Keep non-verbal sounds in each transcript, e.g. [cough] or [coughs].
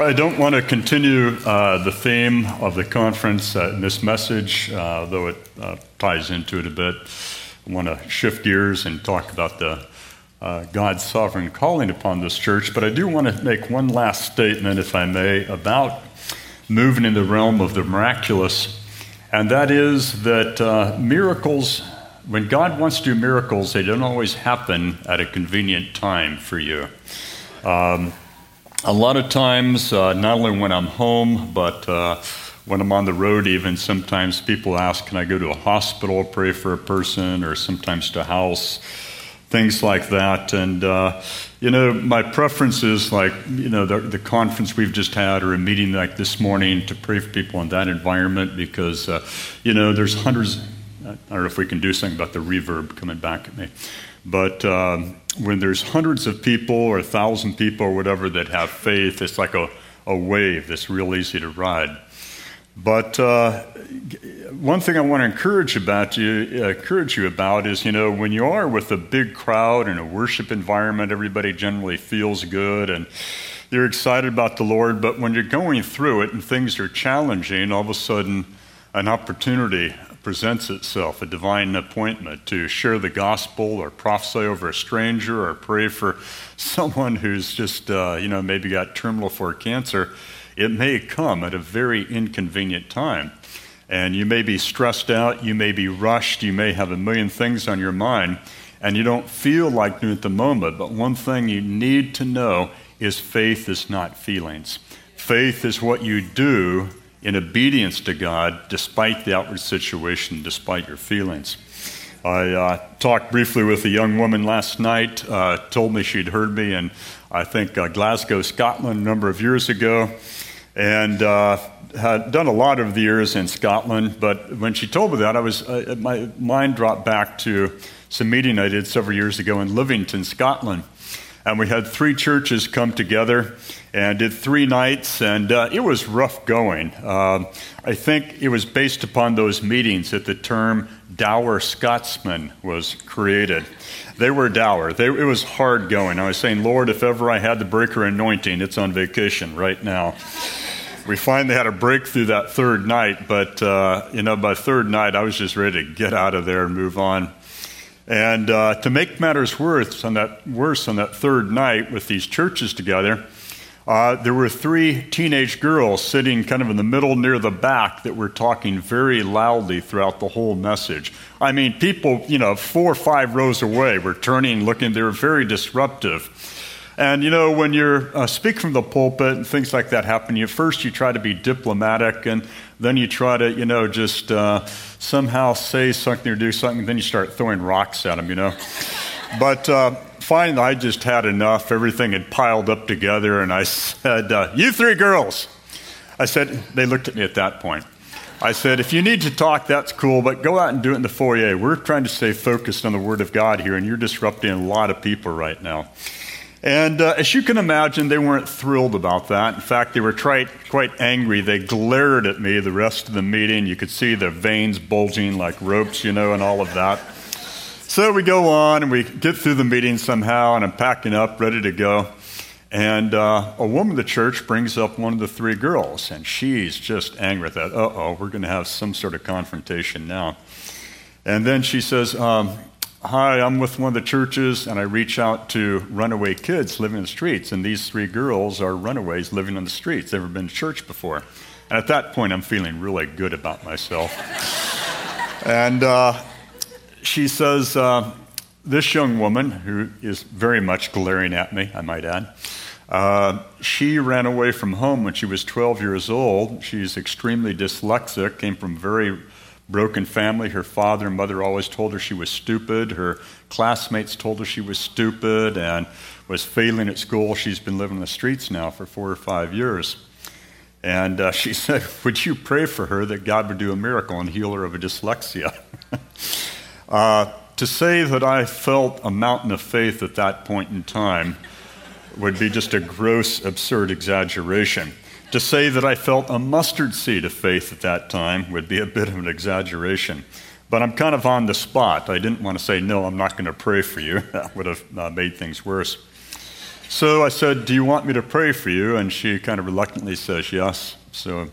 I don't want to continue uh, the theme of the conference uh, in this message, uh, though it uh, ties into it a bit. I want to shift gears and talk about the uh, God's sovereign calling upon this church, but I do want to make one last statement, if I may, about moving in the realm of the miraculous, and that is that uh, miracles, when God wants to do miracles, they don't always happen at a convenient time for you. Um, a lot of times, uh, not only when I'm home, but uh, when I'm on the road, even sometimes people ask, Can I go to a hospital, pray for a person, or sometimes to a house, things like that. And, uh, you know, my preference is like, you know, the, the, conference we've just had or a meeting like this morning to pray for people in that environment because, uh, you know, there's hundreds. I don't know if we can do something about the reverb coming back at me. But um, when there's hundreds of people or a thousand people or whatever that have faith, it's like a, a wave that's real easy to ride. But uh, one thing I want to encourage about you, encourage you about is, you know, when you are with a big crowd in a worship environment, everybody generally feels good and you're excited about the Lord. But when you're going through it and things are challenging, all of a sudden, an opportunity presents itself, a divine appointment to share the gospel or prophesy over a stranger or pray for [laughs] someone who's just, uh, you know, maybe got terminal for cancer, it may come at a very inconvenient time. And you may be stressed out, you may be rushed, you may have a million things on your mind, and you don't feel like doing it at the moment. But one thing you need to know is faith is not feelings. Faith is what you do in obedience to God despite the outward situation, despite your feelings. I uh, talked briefly with a young woman last night, uh, told me she'd heard me in, I think, uh, Glasgow, Scotland, a number of years ago, and uh, had done a lot of the years in Scotland. But when she told me that, I was, uh, my mind dropped back to some meeting I did several years ago in Livingston, Scotland. And we had three churches come together and did three nights, and uh, it was rough going. Uh, I think it was based upon those meetings that the term dour Scotsman was created. They were dour. They, it was hard going. I was saying, Lord, if ever I had the breaker anointing, it's on vacation right now. We finally had a breakthrough that third night, but uh, you know, by third night, I was just ready to get out of there and move on. And uh, to make matters worse on that worse on that third night with these churches together, uh, there were three teenage girls sitting kind of in the middle near the back that were talking very loudly throughout the whole message. I mean, people, you know, four or five rows away were turning, looking, they were very disruptive. And, you know, when you're uh, speak from the pulpit and things like that happen, you first you try to be diplomatic and then you try to, you know, just uh, somehow say something or do something, then you start throwing rocks at them, you know. [laughs] But uh, finally, I just had enough. Everything had piled up together, and I [laughs] said, uh, You three girls. I said, They looked at me at that point. I said, If you need to talk, that's cool, but go out and do it in the foyer. We're trying to stay focused on the Word of God here, and you're disrupting a lot of people right now. And uh, as you can imagine, they weren't thrilled about that. In fact, they were quite, quite angry. They glared at me the rest of the meeting. You could see their veins bulging like ropes, you know, and all of that. So we go on and we get through the meeting somehow, and I'm packing up, ready to go. And uh, a woman in the church brings up one of the three girls, and she's just angry with that. Uh oh, we're going to have some sort of confrontation now. And then she says, um, Hi, I'm with one of the churches, and I reach out to runaway kids living in the streets, and these three girls are runaways living on the streets. They've never been to church before. And at that point, I'm feeling really good about myself. [laughs] and uh, she says, uh, This young woman, who is very much glaring at me, I might add, uh, she ran away from home when she was 12 years old. She's extremely dyslexic, came from very broken family. Her father and mother always told her she was stupid. Her classmates told her she was stupid and was failing at school. She's been living on the streets now for four or five years. And uh, she [laughs] said, Would you pray for her that God would do a miracle and heal her of a dyslexia? [laughs] Uh, to say that I felt a mountain of faith at that point in time would be just a gross, absurd exaggeration. To say that I felt a mustard seed of faith at that time would be a bit of an exaggeration. But I'm kind of on the spot. I didn't want to say, no, I'm not going to pray for you. [laughs] that would have uh, made things worse. So I said, Do you want me to pray for you? And she kind of reluctantly says, Yes. So I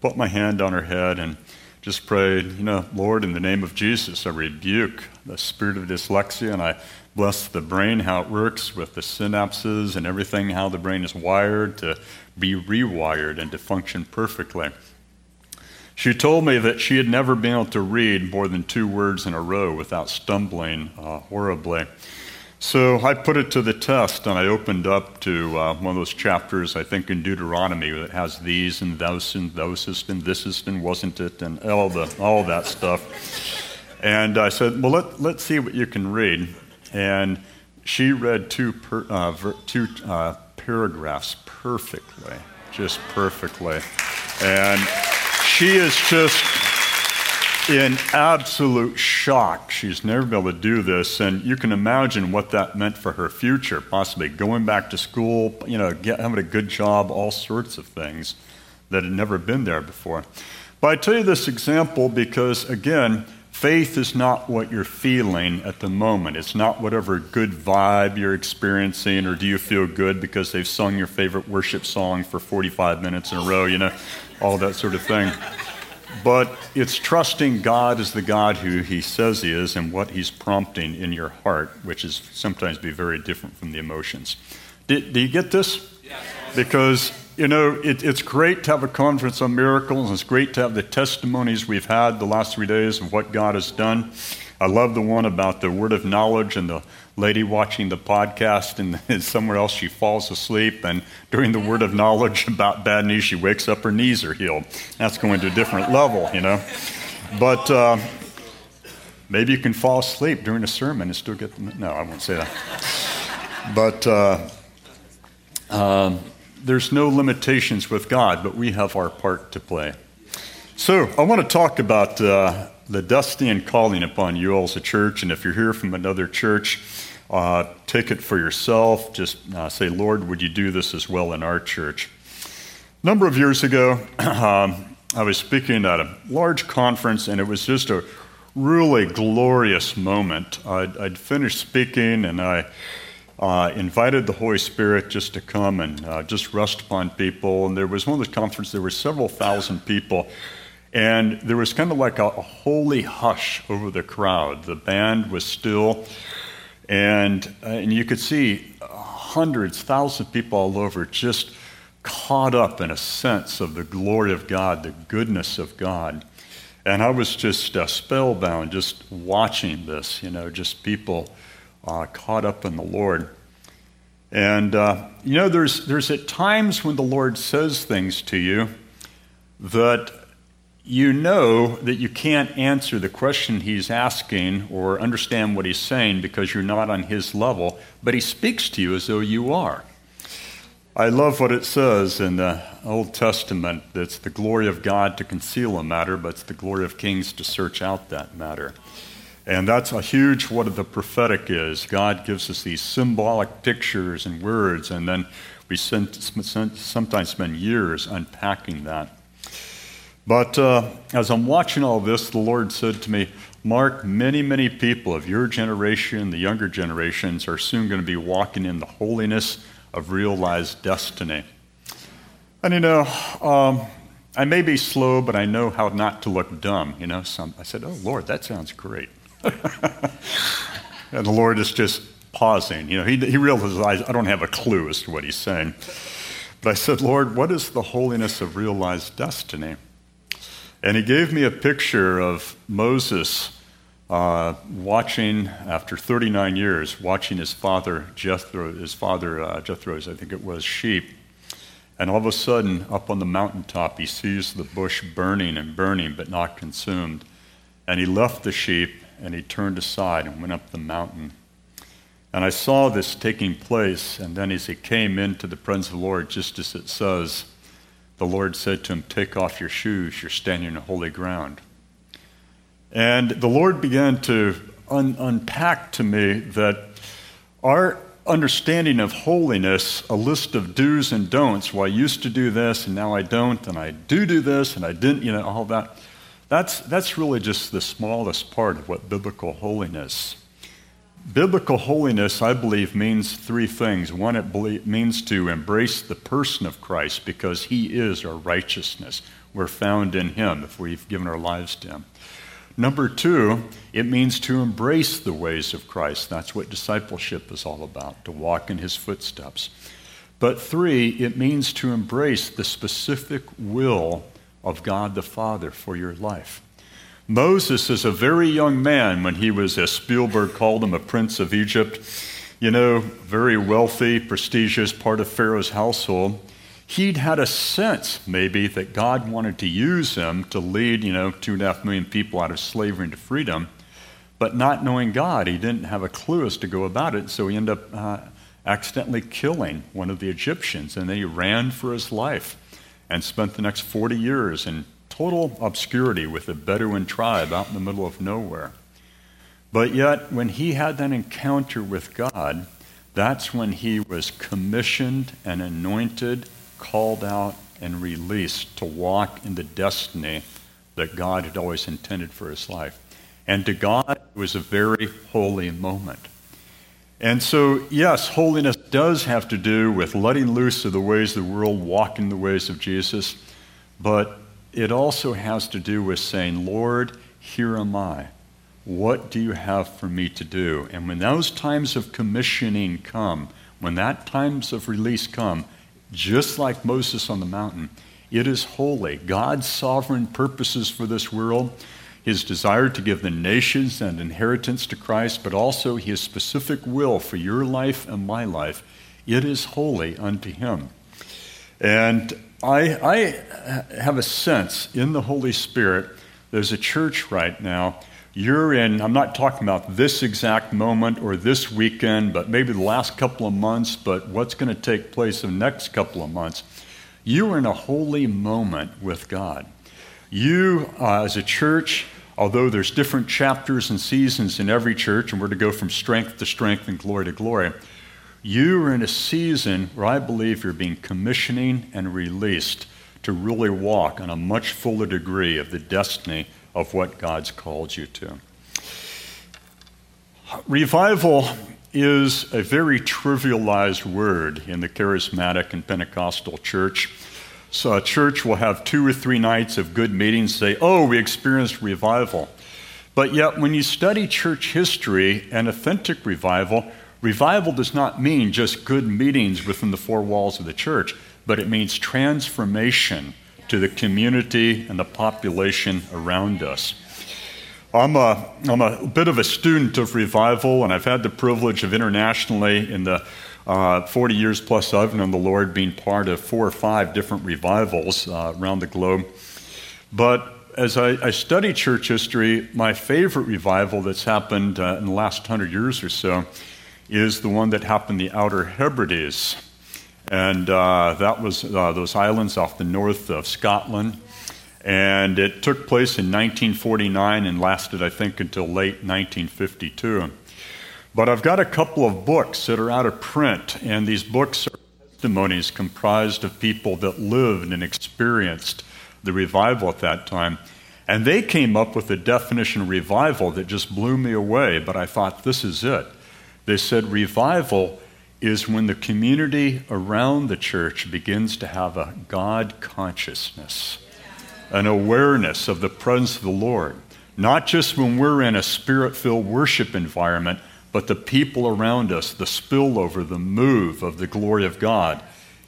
put my hand on her head and just prayed, You know, Lord, in the name of Jesus, I rebuke the spirit of dyslexia and I bless the brain, how it works with the synapses and everything, how the brain is wired to be rewired and to function perfectly. She told me that she had never been able to read more than two words in a row without stumbling uh, horribly. So I put it to the test and I opened up to uh, one of those chapters, I think in Deuteronomy, that has these and those and thousest and thisest and wasn't it and all, the, all that stuff. And I said, Well, let, let's see what you can read. And she read two, per, uh, ver, two uh, paragraphs perfectly, just perfectly. And she is just in absolute shock. She's never been able to do this, and you can imagine what that meant for her future, possibly going back to school, you know, get, having a good job, all sorts of things that had never been there before. But I tell you this example because, again, faith is not what you're feeling at the moment. It's not whatever good vibe you're experiencing, or do you feel good because they've sung your favorite worship song for 45 minutes in a row, you know, all that sort of thing. But it's trusting God as the God who He says He is and what He's prompting in your heart, which is sometimes be very different from the emotions. Do, do you get this? Because, you know, it, it's great to have a conference on miracles. It's great to have the testimonies we've had the last three days of what God has done. I love the one about the word of knowledge and the lady watching the podcast, and [laughs] somewhere else she falls asleep. And during the word of knowledge about bad news, she wakes up, her knees are healed. That's going to a different level, you know. But uh, maybe you can fall asleep during a sermon and still get the. No, I won't say that. But uh, uh, there's no limitations with God, but we have our part to play. So I want to talk about uh, the and calling upon you all as a church. And if you're here from another church, uh, take it for yourself. Just uh, say, Lord, would you do this as well in our church? A number of years ago, [clears throat] um, I was speaking at a large conference, and it was just a really glorious moment. I'd, I'd finished speaking, and I uh, invited the Holy Spirit just to come and uh, just rest upon people. And there was one of the conferences, there were several thousand people. And there was kind of like a, a holy hush over the crowd. The band was still, and, uh, and you could see hundreds, thousands of people all over just caught up in a sense of the glory of God, the goodness of God. And I was just uh, spellbound just watching this, you know, just people uh, caught up in the Lord. And, uh, you know, there's, there's at times when the Lord says things to you that you know that you can't answer the question he's asking or understand what he's saying because you're not on his level, but he speaks to you as though you are. I love what it says in the Old Testament that it's the glory of God to conceal a matter, but it's the glory of kings to search out that matter. And that's a huge what the prophetic is. God gives us these symbolic pictures and words, and then we sometimes spend years unpacking that. But uh, as I'm watching all this, the Lord said to me, Mark, many, many people of your generation, the younger generations, are soon going to be walking in the holiness of realized destiny. And you know, um, I may be slow, but I know how not to look dumb. You know, so I said, Oh, Lord, that sounds great. [laughs] and the Lord is just pausing. You know, he, he realizes I, don't have a clue as to what he's saying. But I said, Lord, what is the holiness of realized destiny? And he gave me a picture of Moses uh, watching, after 39 years, watching his father Jethro, his father uh, Jethro's, I think it was, sheep. And all of a sudden, up on the mountaintop, he sees the bush burning and burning, but not consumed. And he left the sheep and he turned aside and went up the mountain. And I saw this taking place. And then, as he came into the presence of the Lord, just as it says, the Lord said to him, Take off your shoes, you're standing on holy ground. And the Lord began to un- unpack to me that our understanding of holiness, a list of do's and don'ts, well, I used to do this and now I don't, and I do do this and I didn't, you know, all that, that's, that's really just the smallest part of what biblical holiness. biblical holiness, I believe, means three things. One, it means to embrace the person of Christ because he is our righteousness. We're found in him if we've given our lives to him. Number two, it means to embrace the ways of Christ. That's what discipleship is all about, to walk in his footsteps. But three, it means to embrace the specific will of God the Father for your life. Moses is a very young man when he was, as Spielberg called him, a prince of Egypt. You know, very wealthy, prestigious part of Pharaoh's household. He'd had a sense, maybe, that God wanted to use him to lead, you know, two and a half million people out of slavery into freedom. But not knowing God, he didn't have a clue as to go about it, so he ended up uh, accidentally killing one of the Egyptians, and then he ran for his life and spent the next 40 years in total obscurity with a Bedouin tribe out in the middle of nowhere. But yet, when he had that encounter with God, that's when he was commissioned and anointed, called out, and released to walk in the destiny that God had always intended for his life. And to God, it was a very holy moment. And so, yes, holiness does have to do with letting loose of the ways of the world, walking the ways of Jesus, but it also has to do with saying, Lord, here am I. What do you have for me to do? And when those times of commissioning come, when that times of release come, just like Moses on the mountain, it is holy. God's sovereign purposes for this world his desire to give the nations an inheritance to Christ, but also his specific will for your life and my life. It is holy unto him. And I, I have a sense in the Holy Spirit, there's a church right now. You're in, I'm not talking about this exact moment or this weekend, but maybe the last couple of months, but what's going to take place in the next couple of months. You are in a holy moment with God. You, uh, as a church, although there's different chapters and seasons in every church, and we're to go from strength to strength and glory to glory, you are in a season where I believe you're being commissioning and released to really walk on a much fuller degree of the destiny of what God's called you to. Revival is a very trivialized word in the charismatic and Pentecostal church. So a church will have two or three nights of good meetings, say, oh, we experienced revival. But yet, when you study church history and authentic revival, revival does not mean just good meetings within the four walls of the church, but it means transformation to the community and the population around us. I'm a, I'm a bit of a student of revival, and I've had the privilege of internationally in the uh, 40 years plus I've known the Lord being part of four or five different revivals uh, around the globe. But as I, I, study church history, my favorite revival that's happened uh, in the last hundred years or so is the one that happened in the Outer Hebrides. And uh, that was uh, those islands off the north of Scotland. And it took place in 1949 and lasted, I think, until late 1952. But I've got a couple of books that are out of print, and these books are testimonies comprised of people that lived and experienced the revival at that time. And they came up with a definition of revival that just blew me away, but I thought, this is it. They said revival is when the community around the church begins to have a God consciousness, an awareness of the presence of the Lord. Not just when we're in a spirit filled worship environment, but the people around us, the spillover, the move of the glory of God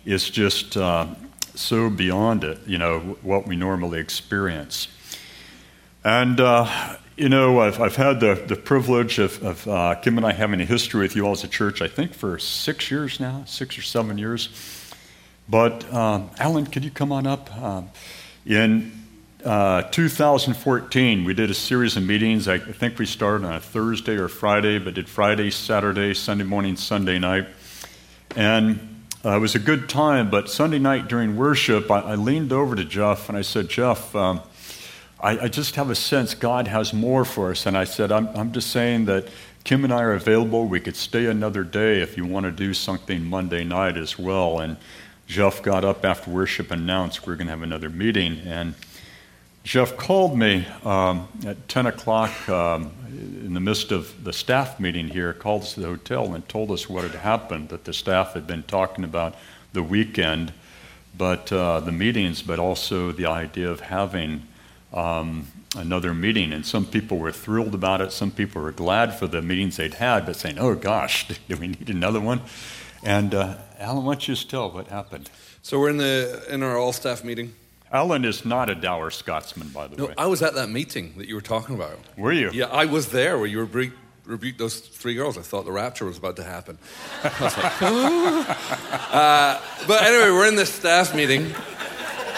is just uh, so beyond it, you know, what we normally experience. And, uh, you know, I've, I've had the, the privilege of, of uh, Kim and I having a history with you all as a church, I think for six years now, six or seven years. But, um, Alan, could you come on up? Um, in uh, 2014, we did a series of meetings. I think we started on a Thursday or Friday, but did Friday, Saturday, Sunday morning, Sunday night. And uh, it was a good time, but Sunday night during worship, I, I leaned over to Jeff and I said, Jeff, um, I, I, just have a sense God has more for us. And I said, I'm, I'm just saying that Kim and I are available. We could stay another day if you want to do something Monday night as well. And Jeff got up after worship and announced we're going to have another meeting. And Jeff called me um, at 10 o'clock um, in the midst of the staff meeting here, called us to the hotel and told us what had happened, that the staff had been talking about the weekend, but uh, the meetings, but also the idea of having um, another meeting. And some people were thrilled about it. Some people were glad for the meetings they'd had, but saying, oh gosh, [laughs] do we need another one? And uh, Alan, why don't you just tell what happened? So we're in, the, in our all staff meeting. Alan is not a dour Scotsman, by the no, way. I was at that meeting that you were talking about. Were you? Yeah, I was there where you rebuked, rebuked those three girls. I thought the rapture was about to happen. [laughs] I was like, uh, but anyway, we're in this staff meeting,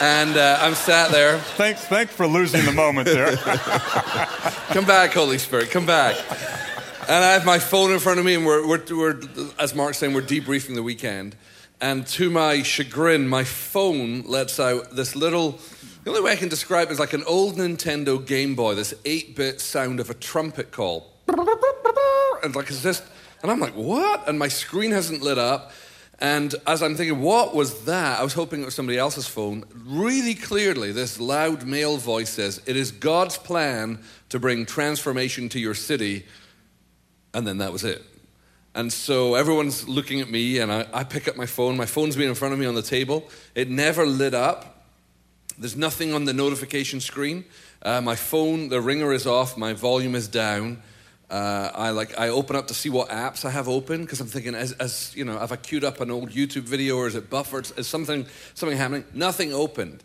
and uh, I'm sat there. Thanks, thanks for losing the moment there. [laughs] come back, Holy Spirit, come back. And I have my phone in front of me, and we're, we're, we're as Mark's saying, we're debriefing the weekend. And to my chagrin, my phone lets out this little, the only way I can describe it is like an old Nintendo Game Boy, this 8 bit sound of a trumpet call. And like, it's just, and I'm like, what? And my screen hasn't lit up. And as I'm thinking, what was that? I was hoping it was somebody else's phone. Really clearly, this loud male voice says, It is God's plan to bring transformation to your city. And then that was it. And so everyone's looking at me, and I, I, pick up my phone. My phone's been in front of me on the table. It never lit up. There's nothing on the notification screen. Uh, my phone, the ringer is off. My volume is down. Uh, I like I open up to see what apps I have open because I'm thinking, as, as, you know, have I queued up an old YouTube video or is it buffered? Is something something happening? Nothing opened,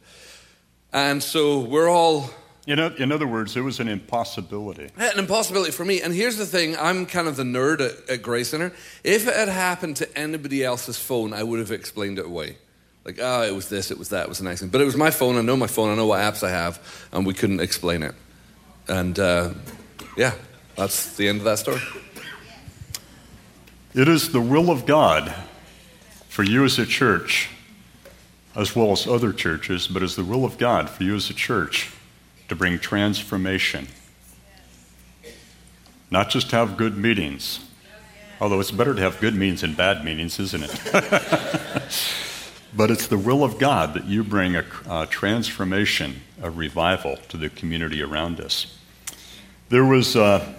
and so we're all you know, in other words, it was an impossibility. An impossibility for me. And here's the thing I'm kind of the nerd at, at Grace Center. If it had happened to anybody else's phone, I would have explained it away. Like, oh, it was this, it was that, it was a nice thing. But it was my phone. I know my phone. I know what apps I have. And we couldn't explain it. And uh, yeah, that's the end of that story. It is the will of God for you as a church, as well as other churches, but it's the will of God for you as a church to bring transformation. Not just have good meetings, although it's better to have good meetings than bad meetings, isn't it? [laughs] but it's the will of God that you bring a, a transformation, a revival to the community around us. There was uh,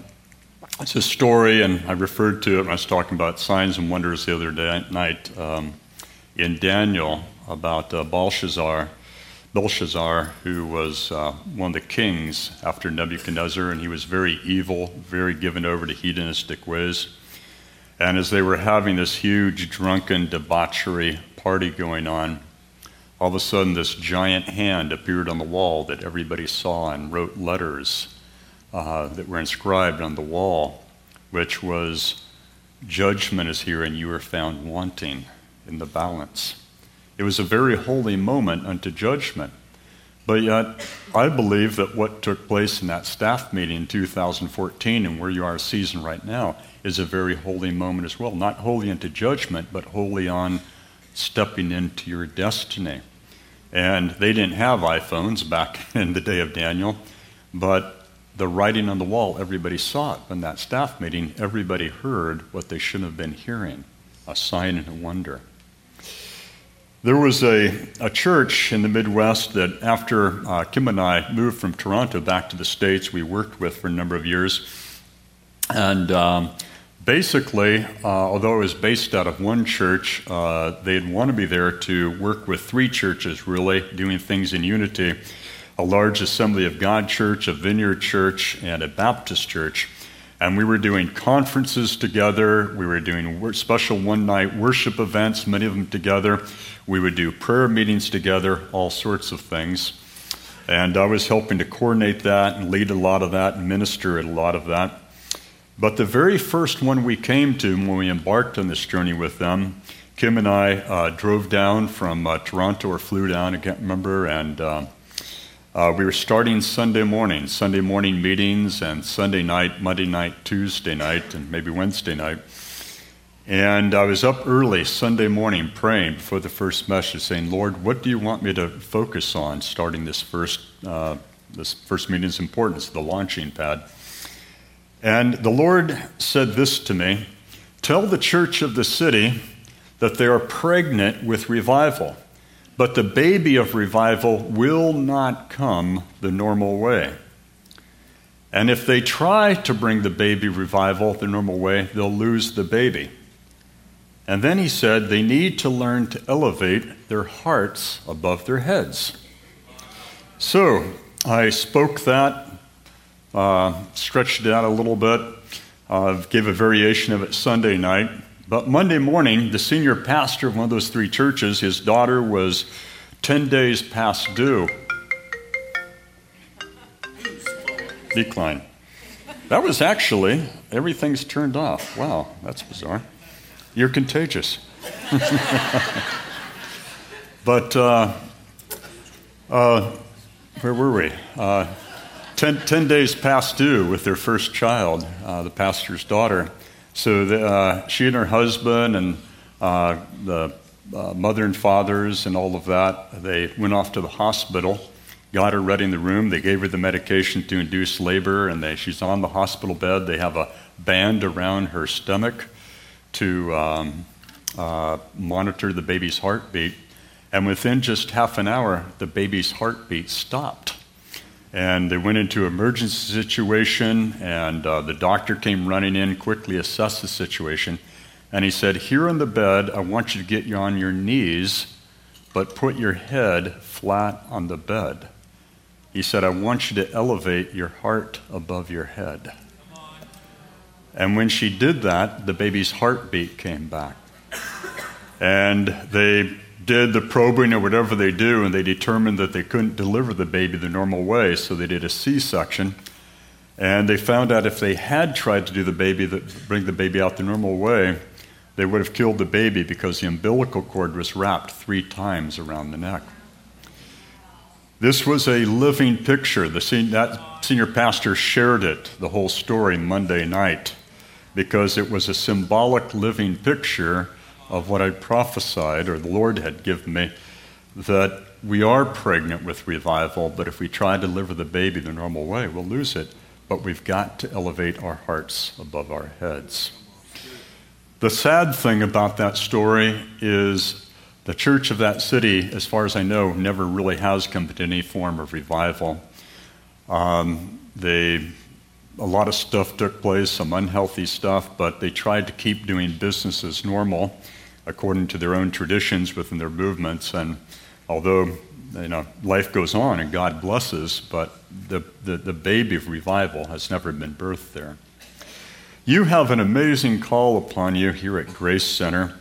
it's a story, and I referred to it when I was talking about signs and wonders the other day, night um, in Daniel about uh, Belshazzar Belshazzar, who was uh, one of the kings after Nebuchadnezzar, and he was very evil, very given over to hedonistic ways. And as they were having this huge drunken debauchery party going on, all of a sudden this giant hand appeared on the wall that everybody saw and wrote letters uh, that were inscribed on the wall, which was, Judgment is here, and you are found wanting in the balance. It was a very holy moment unto judgment. But yet, I believe that what took place in that staff meeting in 2014 and where you are season right now is a very holy moment as well. Not holy unto judgment, but holy on stepping into your destiny. And they didn't have iPhones back [laughs] in the day of Daniel, but the writing on the wall, everybody saw it. In that staff meeting, everybody heard what they shouldn't have been hearing a sign and a wonder. There was a, a church in the Midwest that, after uh, Kim and I moved from Toronto back to the States, we worked with for a number of years. And um, basically, uh, although it was based out of one church, uh, they'd want to be there to work with three churches, really, doing things in unity a large Assembly of God church, a Vineyard church, and a Baptist church. And we were doing conferences together. We were doing special one night worship events, many of them together. We would do prayer meetings together, all sorts of things. And I was helping to coordinate that and lead a lot of that and minister at a lot of that. But the very first one we came to when we embarked on this journey with them, Kim and I uh, drove down from uh, Toronto or flew down, I can't remember, and uh, uh, we were starting Sunday morning, Sunday morning meetings, and Sunday night, Monday night, Tuesday night, and maybe Wednesday night. And I was up early Sunday morning praying before the first message, saying, "Lord, what do you want me to focus on starting this first uh, this first meeting is important. It's the launching pad." And the Lord said this to me: "Tell the church of the city that they are pregnant with revival." But the baby of revival will not come the normal way. And if they try to bring the baby revival the normal way, they'll lose the baby. And then he said they need to learn to elevate their hearts above their heads. So I spoke that, uh, stretched it out a little bit, uh, gave a variation of it Sunday night. But Monday morning, the senior pastor of one of those three churches, his daughter was 10 days past due. Decline. That was actually, everything's turned off. Wow, that's bizarre. You're contagious. [laughs] but uh, uh, where were we? Uh, days past due with their first child, uh, the pastor's daughter. So the, uh, she and her husband and uh, the mother and fathers and all of that, they went off to the hospital got her ready in the room. They gave her the medication to induce labor, and they, she's on the hospital bed. They have a band around her stomach to um, uh, monitor the baby's heartbeat. And within just half an hour, the baby's heartbeat stopped. And they went into emergency situation, and uh, the doctor came running in, quickly assessed the situation, and he said, "Here on the bed, I want you to get you on your knees, but put your head flat on the bed." He said, I want you to elevate your heart above your head. And when she did that, the baby's heartbeat came back. And they did the probing or whatever they do, and they determined that they couldn't deliver the baby the normal way, so they did a C section. And they found out if they had tried to do the baby, bring the baby out the normal way, they would have killed the baby because the umbilical cord was wrapped three times around the neck. This was a living picture. The sen- that senior pastor shared it, the whole story, Monday night, because it was a symbolic living picture of what I prophesied, or the Lord had given me, that we are pregnant with revival, but if we try to deliver the baby the normal way, we'll lose it. But we've got to elevate our hearts above our heads. The sad thing about that story is the church of that city, as far as I know, never really has come to any form of revival. Um, they, a lot of stuff took place, some unhealthy stuff, but they tried to keep doing business as normal according to their own traditions within their movements. And although you know, life goes on and God blesses, but the, the, the baby of revival has never been birthed there. You have an amazing call upon you here at Grace Center.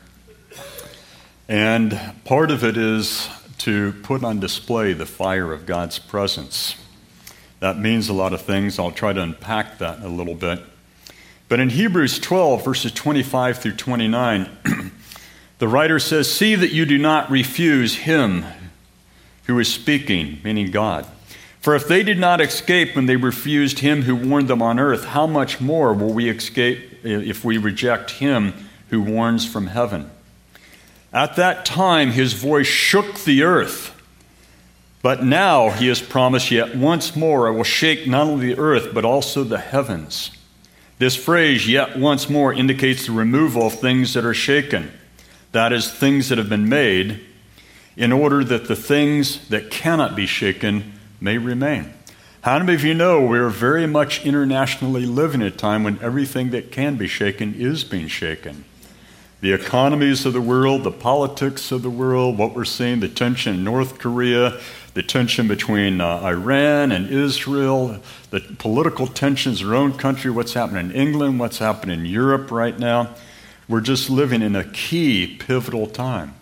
And part of it is to put on display the fire of God's presence. That means a lot of things. I'll try to unpack that a little bit. But in Hebrews 12, verses 25 through 29, [clears throat] the writer says, See that you do not refuse him who is speaking, meaning God. For if they did not escape when they refused him who warned them on earth, how much more will we escape if we reject him who warns from heaven? At that time, his voice shook the earth. But now he has promised, yet once more I will shake not only the earth, but also the heavens. This phrase, yet once more, indicates the removal of things that are shaken, that is, things that have been made, in order that the things that cannot be shaken may remain. How many of you know we're very much internationally living at a time when everything that can be shaken is being shaken? the economies of the world, the politics of the world, what we're seeing, the tension in North Korea, the tension between uh, Iran and Israel, the political tensions in our own country, what's happening in England, what's happening in Europe right now. We're just living in a key, pivotal time.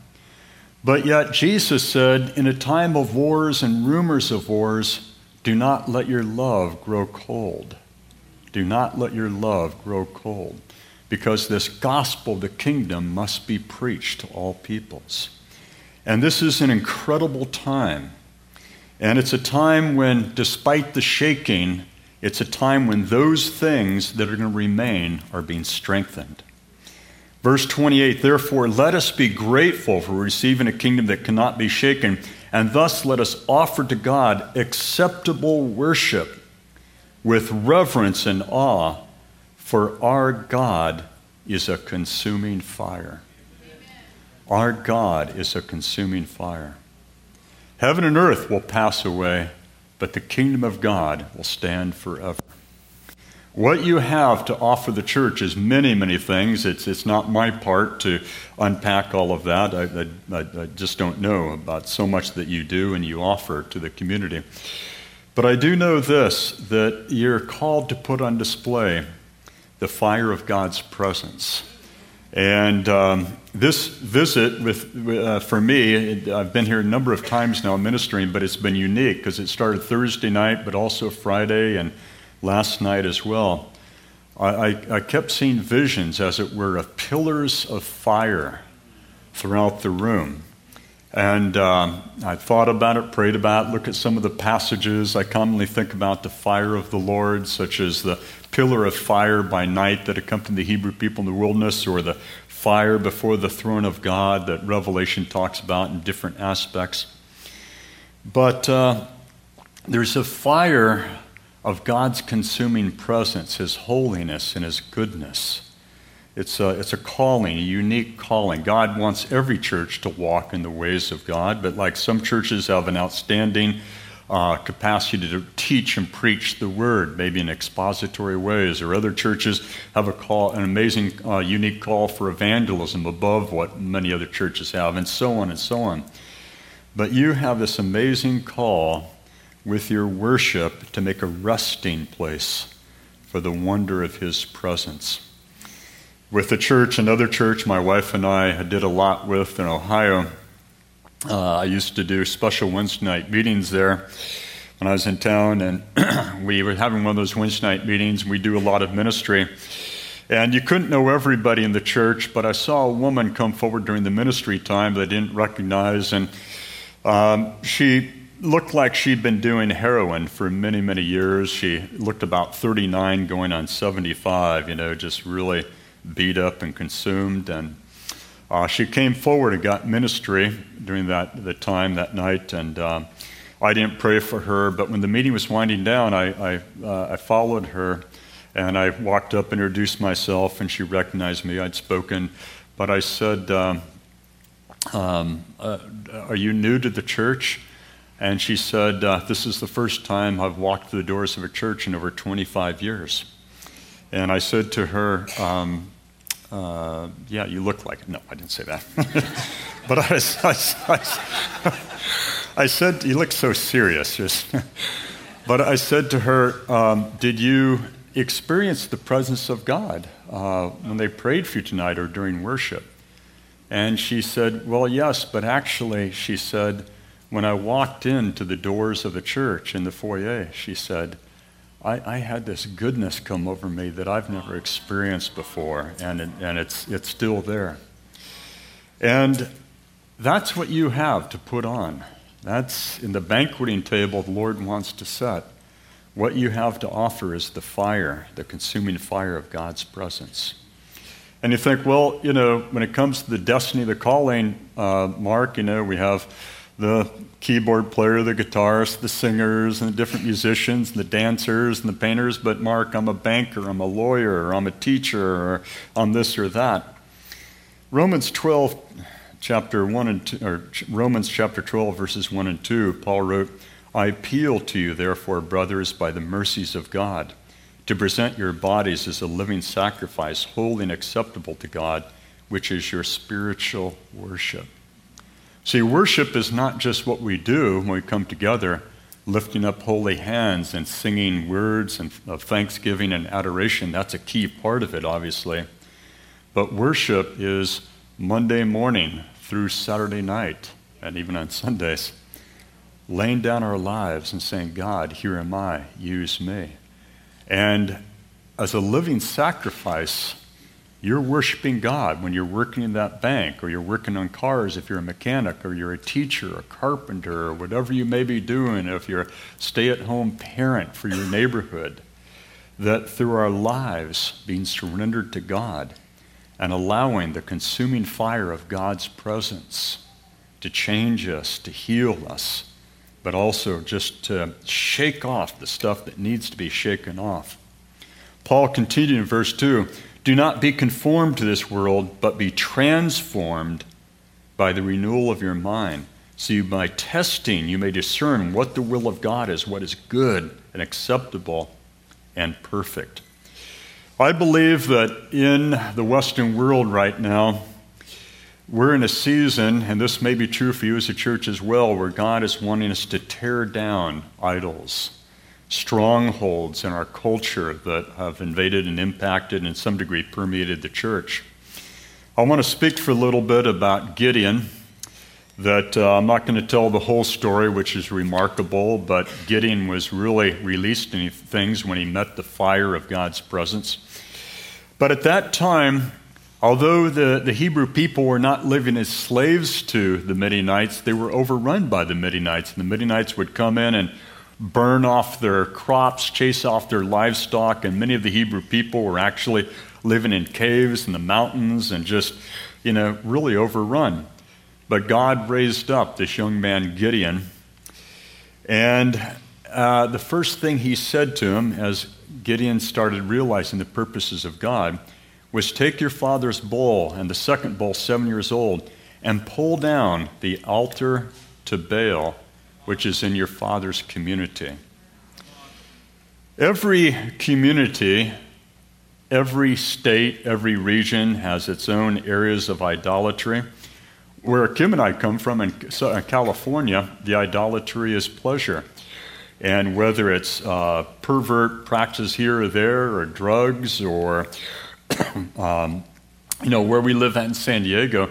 But yet, Jesus said, in a time of wars and rumors of wars, do not let your love grow cold. Do not let your love grow cold because this gospel, the kingdom, must be preached to all peoples. And this is an incredible time. And it's a time when, despite the shaking, it's a time when those things that are going to remain are being strengthened. Verse 28 Therefore, let us be grateful for receiving a kingdom that cannot be shaken, and thus let us offer to God acceptable worship with reverence and awe for our God is a consuming fire. Our God is a consuming fire. Heaven and earth will pass away, but the kingdom of God will stand forever. What you have to offer the church is many, many things. It's, it's not my part to unpack all of that. I, I, I just don't know about so much that you do and you offer to the community. But I do know this that you're called to put on display the fire of God's presence. And um, this visit, with, uh, for me, I've been here a number of times now ministering, but it's been unique because it started Thursday night, but also Friday and last night as well. I, I, kept seeing visions, as it were, of pillars of fire throughout the room. And um, I thought about it, prayed about it, looked at some of the passages. I commonly think about the fire of the Lord, such as the pillar of fire by night that accompanied the Hebrew people in the wilderness, or the fire before the throne of God that Revelation talks about in different aspects. But uh, there's a fire of God's consuming presence, His holiness, and His goodness. It's a, it's a calling, a unique calling. God wants every church to walk in the ways of God, but like some churches have an outstanding uh, capacity to teach and preach the word, maybe in expository ways, or other churches have a call, an amazing, uh, unique call for evangelism above what many other churches have, and so on and so on. But you have this amazing call with your worship to make a resting place for the wonder of His presence with the church, another church my wife and I did a lot with in Ohio. Uh, I used to do special Wednesday night meetings there when I was in town, and [clears throat] we were having one of those Wednesday night meetings. We do a lot of ministry. And you couldn't know everybody in the church, but I saw a woman come forward during the ministry time that I didn't recognize, and um, she looked like she'd been doing heroin for many, many years. She looked about 39, going on 75, you know, just really beat up and consumed. And uh, she came forward and got ministry during that the time that night. And uh, I didn't pray for her, but when the meeting was winding down, I, I, uh, I followed her and I walked up, introduced myself, and she recognized me. I'd spoken, but I said, um, um, uh, Are you new to the church? And she said, uh, This is the first time I've walked through the doors of a church in over 25 years. And I said to her, um, uh, yeah, you look like it. No, I didn't say that. [laughs] but I, [laughs] I, I, I, said, you look so serious. [laughs] but I said to her, um, did you experience the presence of God uh, when they prayed for you tonight or during worship? And she said, well, yes, but actually, she said, when I walked into the doors of the church in the foyer, she said, I, I, had this goodness come over me that I've never experienced before, and, it, and it's, it's still there. And that's what you have to put on. That's in the banqueting table the Lord wants to set. What you have to offer is the fire, the consuming fire of God's presence. And you think, well, you know, when it comes to the destiny, the calling, uh, Mark, you know, we have the keyboard player, the guitarist, the singers, and the different musicians, and the dancers, and the painters. But, Mark, I'm a banker, I'm a lawyer, I'm a teacher, or I'm this or that. Romans 12, chapter 1 and 2, or Romans chapter 12, verses 1 and 2, Paul wrote, I appeal to you, therefore, brothers, by the mercies of God, to present your bodies as a living sacrifice, holy and acceptable to God, which is your spiritual worship. See, worship is not just what we do when we come together, lifting up holy hands and singing words of thanksgiving and adoration. That's a key part of it, obviously. But worship is Monday morning through Saturday night, and even on Sundays, laying down our lives and saying, God, here am I, use me. And as a living sacrifice, you're worshiping God when you're working in that bank or you're working on cars if you're a mechanic or you're a teacher, a carpenter, or whatever you may be doing, if you're a stay at home parent for your neighborhood. That through our lives being surrendered to God and allowing the consuming fire of God's presence to change us, to heal us, but also just to shake off the stuff that needs to be shaken off. Paul continued in verse 2 do not be conformed to this world, but be transformed by the renewal of your mind, So by testing, you may discern what the will of God is, what is good and acceptable and perfect. I believe that in the Western world right now, we're in a season, and this may be true for you as a church as well, where God is wanting us to tear down idols, strongholds in our culture that have invaded and impacted and in some degree permeated the church. I want to speak for a little bit about Gideon. That uh, I'm not going to tell the whole story, which is remarkable, but Gideon was really released in things when he met the fire of God's presence. But at that time, Although the, the Hebrew people were not living as slaves to the Midianites, they were overrun by the Midianites. And the Midianites would come in and burn off their crops, chase off their livestock, and many of the Hebrew people were actually living in caves in the mountains and just, you know, really overrun. But God raised up this young man, Gideon, and uh, the first thing he said to him as Gideon started realizing the purposes of God was take your father's bull and the second bull, seven years old, and pull down the altar to Baal, which is in your father's community. Every community, every state, every region has its own areas of idolatry. Where Kim and I come from in California, the idolatry is pleasure. And whether it's uh, pervert practices here or there, or drugs, or [coughs] um, you know, where we live at in San Diego,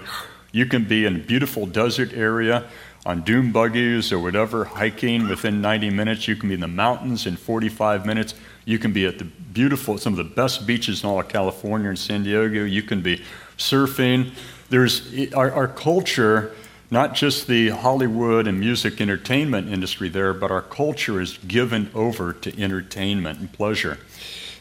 you can be in a beautiful desert area on dune buggies or whatever, hiking within 90 minutes. You can be in the mountains in 45 minutes. You can be at the beautiful, some of the best beaches in all of California and San Diego. You can be surfing. There's our, our culture, not just the Hollywood and music entertainment industry there, but our culture is given over to entertainment and pleasure.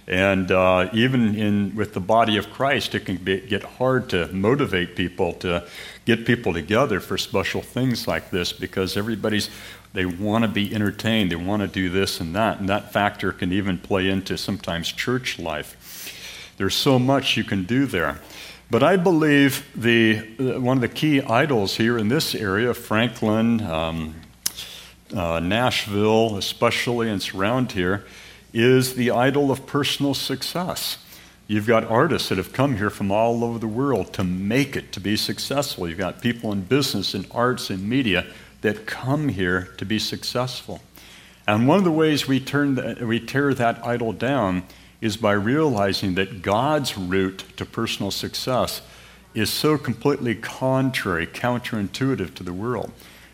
And uh, even in, with the body of Christ, it can be, get hard to motivate people to get people together for special things like this because everybody's, they want to be entertained, they want to do this and that. And that factor can even play into sometimes church life. There's so much you can do there. But I believe the, uh, one of the key idols here in this area, Franklin, um, uh, Nashville, especially, and surround here, is the idol of personal success. You've got artists that have come here from all over the world to make it, to be successful. You've got people in business and arts and media that come here to be successful. And one of the ways we, turn we tear that idol down is by realizing that God's route to personal success is so completely contrary, counterintuitive to the world.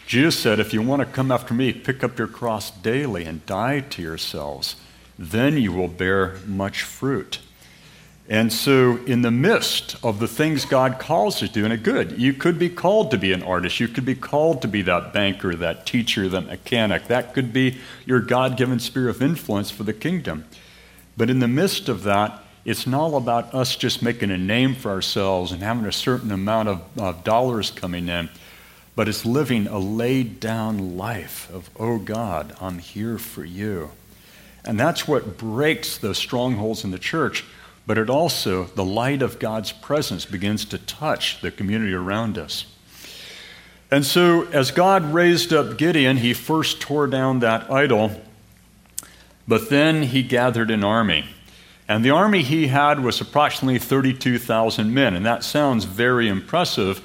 Jesus said, If you want to come after me, pick up your cross daily and die to yourselves then you will bear much fruit. And so, in the midst of the things God calls us to do, and it good, you could be called to be an artist. You could be called to be that banker, that teacher, that mechanic. That could be your God given sphere of influence for the kingdom. But in the midst of that, it's not all about us just making a name for ourselves and having a certain amount of, of dollars coming in, but it's living a laid down life of, oh God, I'm here for you. And that's what breaks those strongholds in the church. But it also, the light of God's presence begins to touch the community around us. And so, as God raised up Gideon, he first tore down that idol, but then he gathered an army. And the army he had was approximately 32,000 men. And that sounds very impressive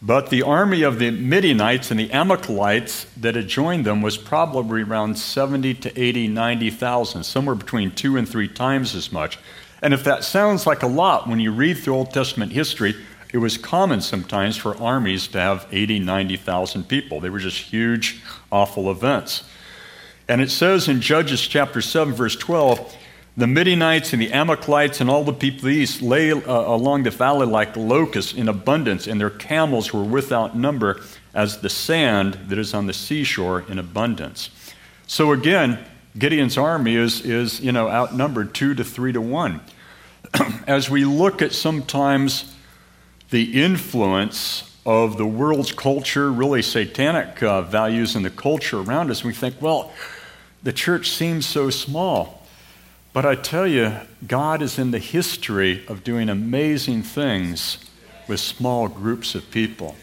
but the army of the Midianites and the Amalekites that had joined them was probably around 70 to 80, 90,000, somewhere between two and three times as much. And if that sounds like a lot when you read through Old Testament history, it was common sometimes for armies to have 80, 90,000 people. They were just huge, awful events. And it says in Judges chapter 7, verse 12, the Midianites and the Amalekites and all the people of the east lay uh, along the valley like locusts in abundance, and their camels were without number as the sand that is on the seashore in abundance. So again, Gideon's army is, is you know, outnumbered two to three to one. [clears throat] as we look at sometimes the influence of the world's culture, really satanic uh, values in the culture around us, we think, well, the church seems so small. But I tell you, God is in the history of doing amazing things with small groups of people.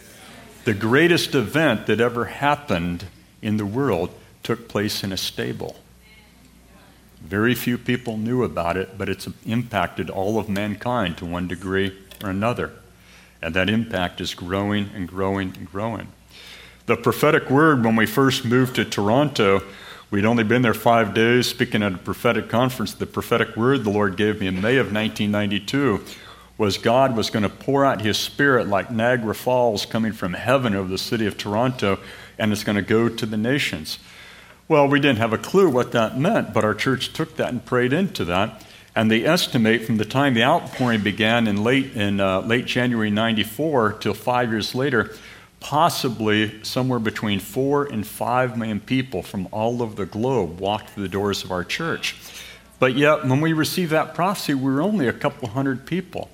The greatest event that ever happened in the world took place in a stable. Very few people knew about it, but it's impacted all of mankind to one degree or another. And that impact is growing and growing and growing. The prophetic word, when we first moved to Toronto, we'd only been there five days speaking at a prophetic conference. The prophetic word the Lord gave me in May of 1992 was God was going to pour out his spirit like Niagara Falls coming from heaven over the city of Toronto, and it's going to go to the nations. Well, we didn't have a clue what that meant, but our church took that and prayed into that. And they estimate from the time the outpouring began in late, in, uh, late January 94 till five years later, possibly somewhere between four and five million people from all over the globe walked through the doors of our church. But yet, when we received that prophecy, we were only a couple hundred people.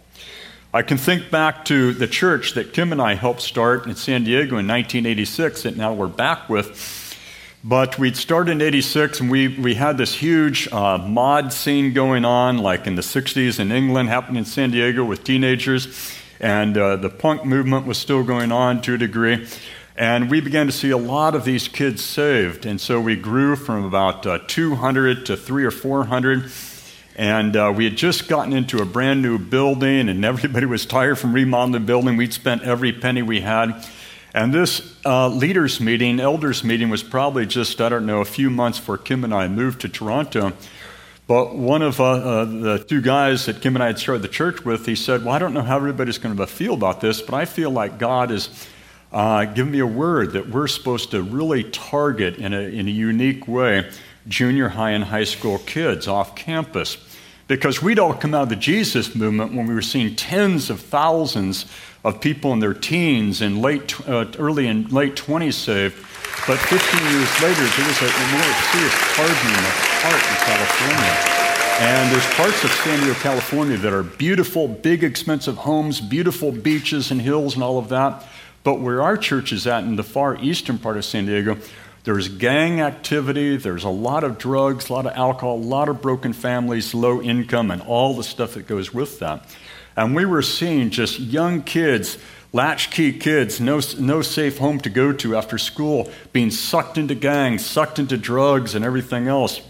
I can think back to the church that Kim and I helped start in San Diego in 1986 that now we're back with. But we'd started in 86 and we, we had this huge uh, mod scene going on, like in the 60s in England, happening in San Diego with teenagers. And uh, the punk movement was still going on to a degree. And we began to see a lot of these kids saved. And so we grew from about uh, 200 to three or 400. And uh, we had just gotten into a brand new building, and everybody was tired from remodeling the building. We'd spent every penny we had. And this uh, leaders' meeting, elders' meeting, was probably just, I don't know, a few months before Kim and I moved to Toronto. But one of uh, uh, the two guys that Kim and I had started the church with, he said, Well, I don't know how everybody's going to feel about this, but I feel like God is uh, giving me a word that we're supposed to really target in a, in a unique way junior high and high school kids off campus. Because we'd all come out of the Jesus movement when we were seeing tens of thousands of people in their teens and late, uh, early and late 20s saved. But 15 years later, there was a, more serious hardening of heart in California. And there's parts of San Diego, California that are beautiful, big, expensive homes, beautiful beaches and hills and all of that. But where our church is at in the far eastern part of San Diego, there's gang activity, there's a lot of drugs, a lot of alcohol, a lot of broken families, low income, and all the stuff that goes with that. And we were seeing just young kids, latchkey kids, no, no safe home to go to after school, being sucked into gangs, sucked into drugs, and everything else.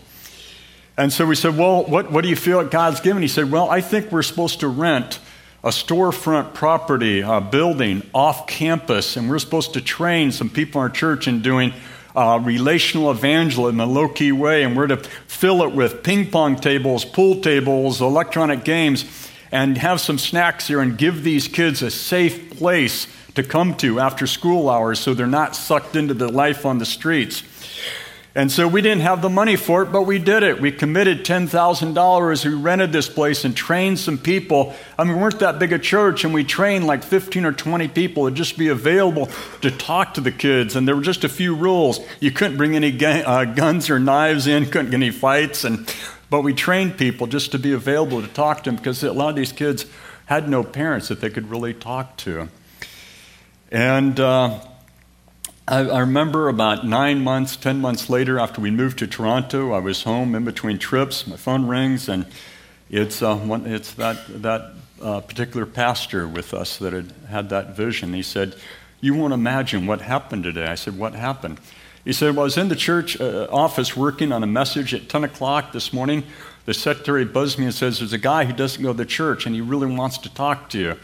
And so we said, Well, what, what do you feel God's given? He said, Well, I think we're supposed to rent a storefront property, a building off campus, and we're supposed to train some people in our church in doing uh, relational evangelism in a low key way, and we're to fill it with ping pong tables, pool tables, electronic games and have some snacks here and give these kids a safe place to come to after school hours so they're not sucked into the life on the streets. And so we didn't have the money for it, but we did it. We committed $10,000. We rented this place and trained some people. I mean, we weren't that big a church, and we trained like 15 or 20 people to just be available to talk to the kids. And there were just a few rules. You couldn't bring any uh, guns or knives in, couldn't get any fights. And but we trained people just to be available to talk to them because a lot of these kids had no parents that they could really talk to. And uh, I, I, remember about nine months, ten months later, after we moved to Toronto, I was home in between trips. My phone rings, and it's, uh, one, it's that, that uh, particular pastor with us that had had that vision. He said, You won't imagine what happened today. I said, What happened? He said, Well, I was in the church uh, office working on a message at 10 o'clock this morning. The secretary buzzed me and says, There's a guy who doesn't go to church and he really wants to talk to you,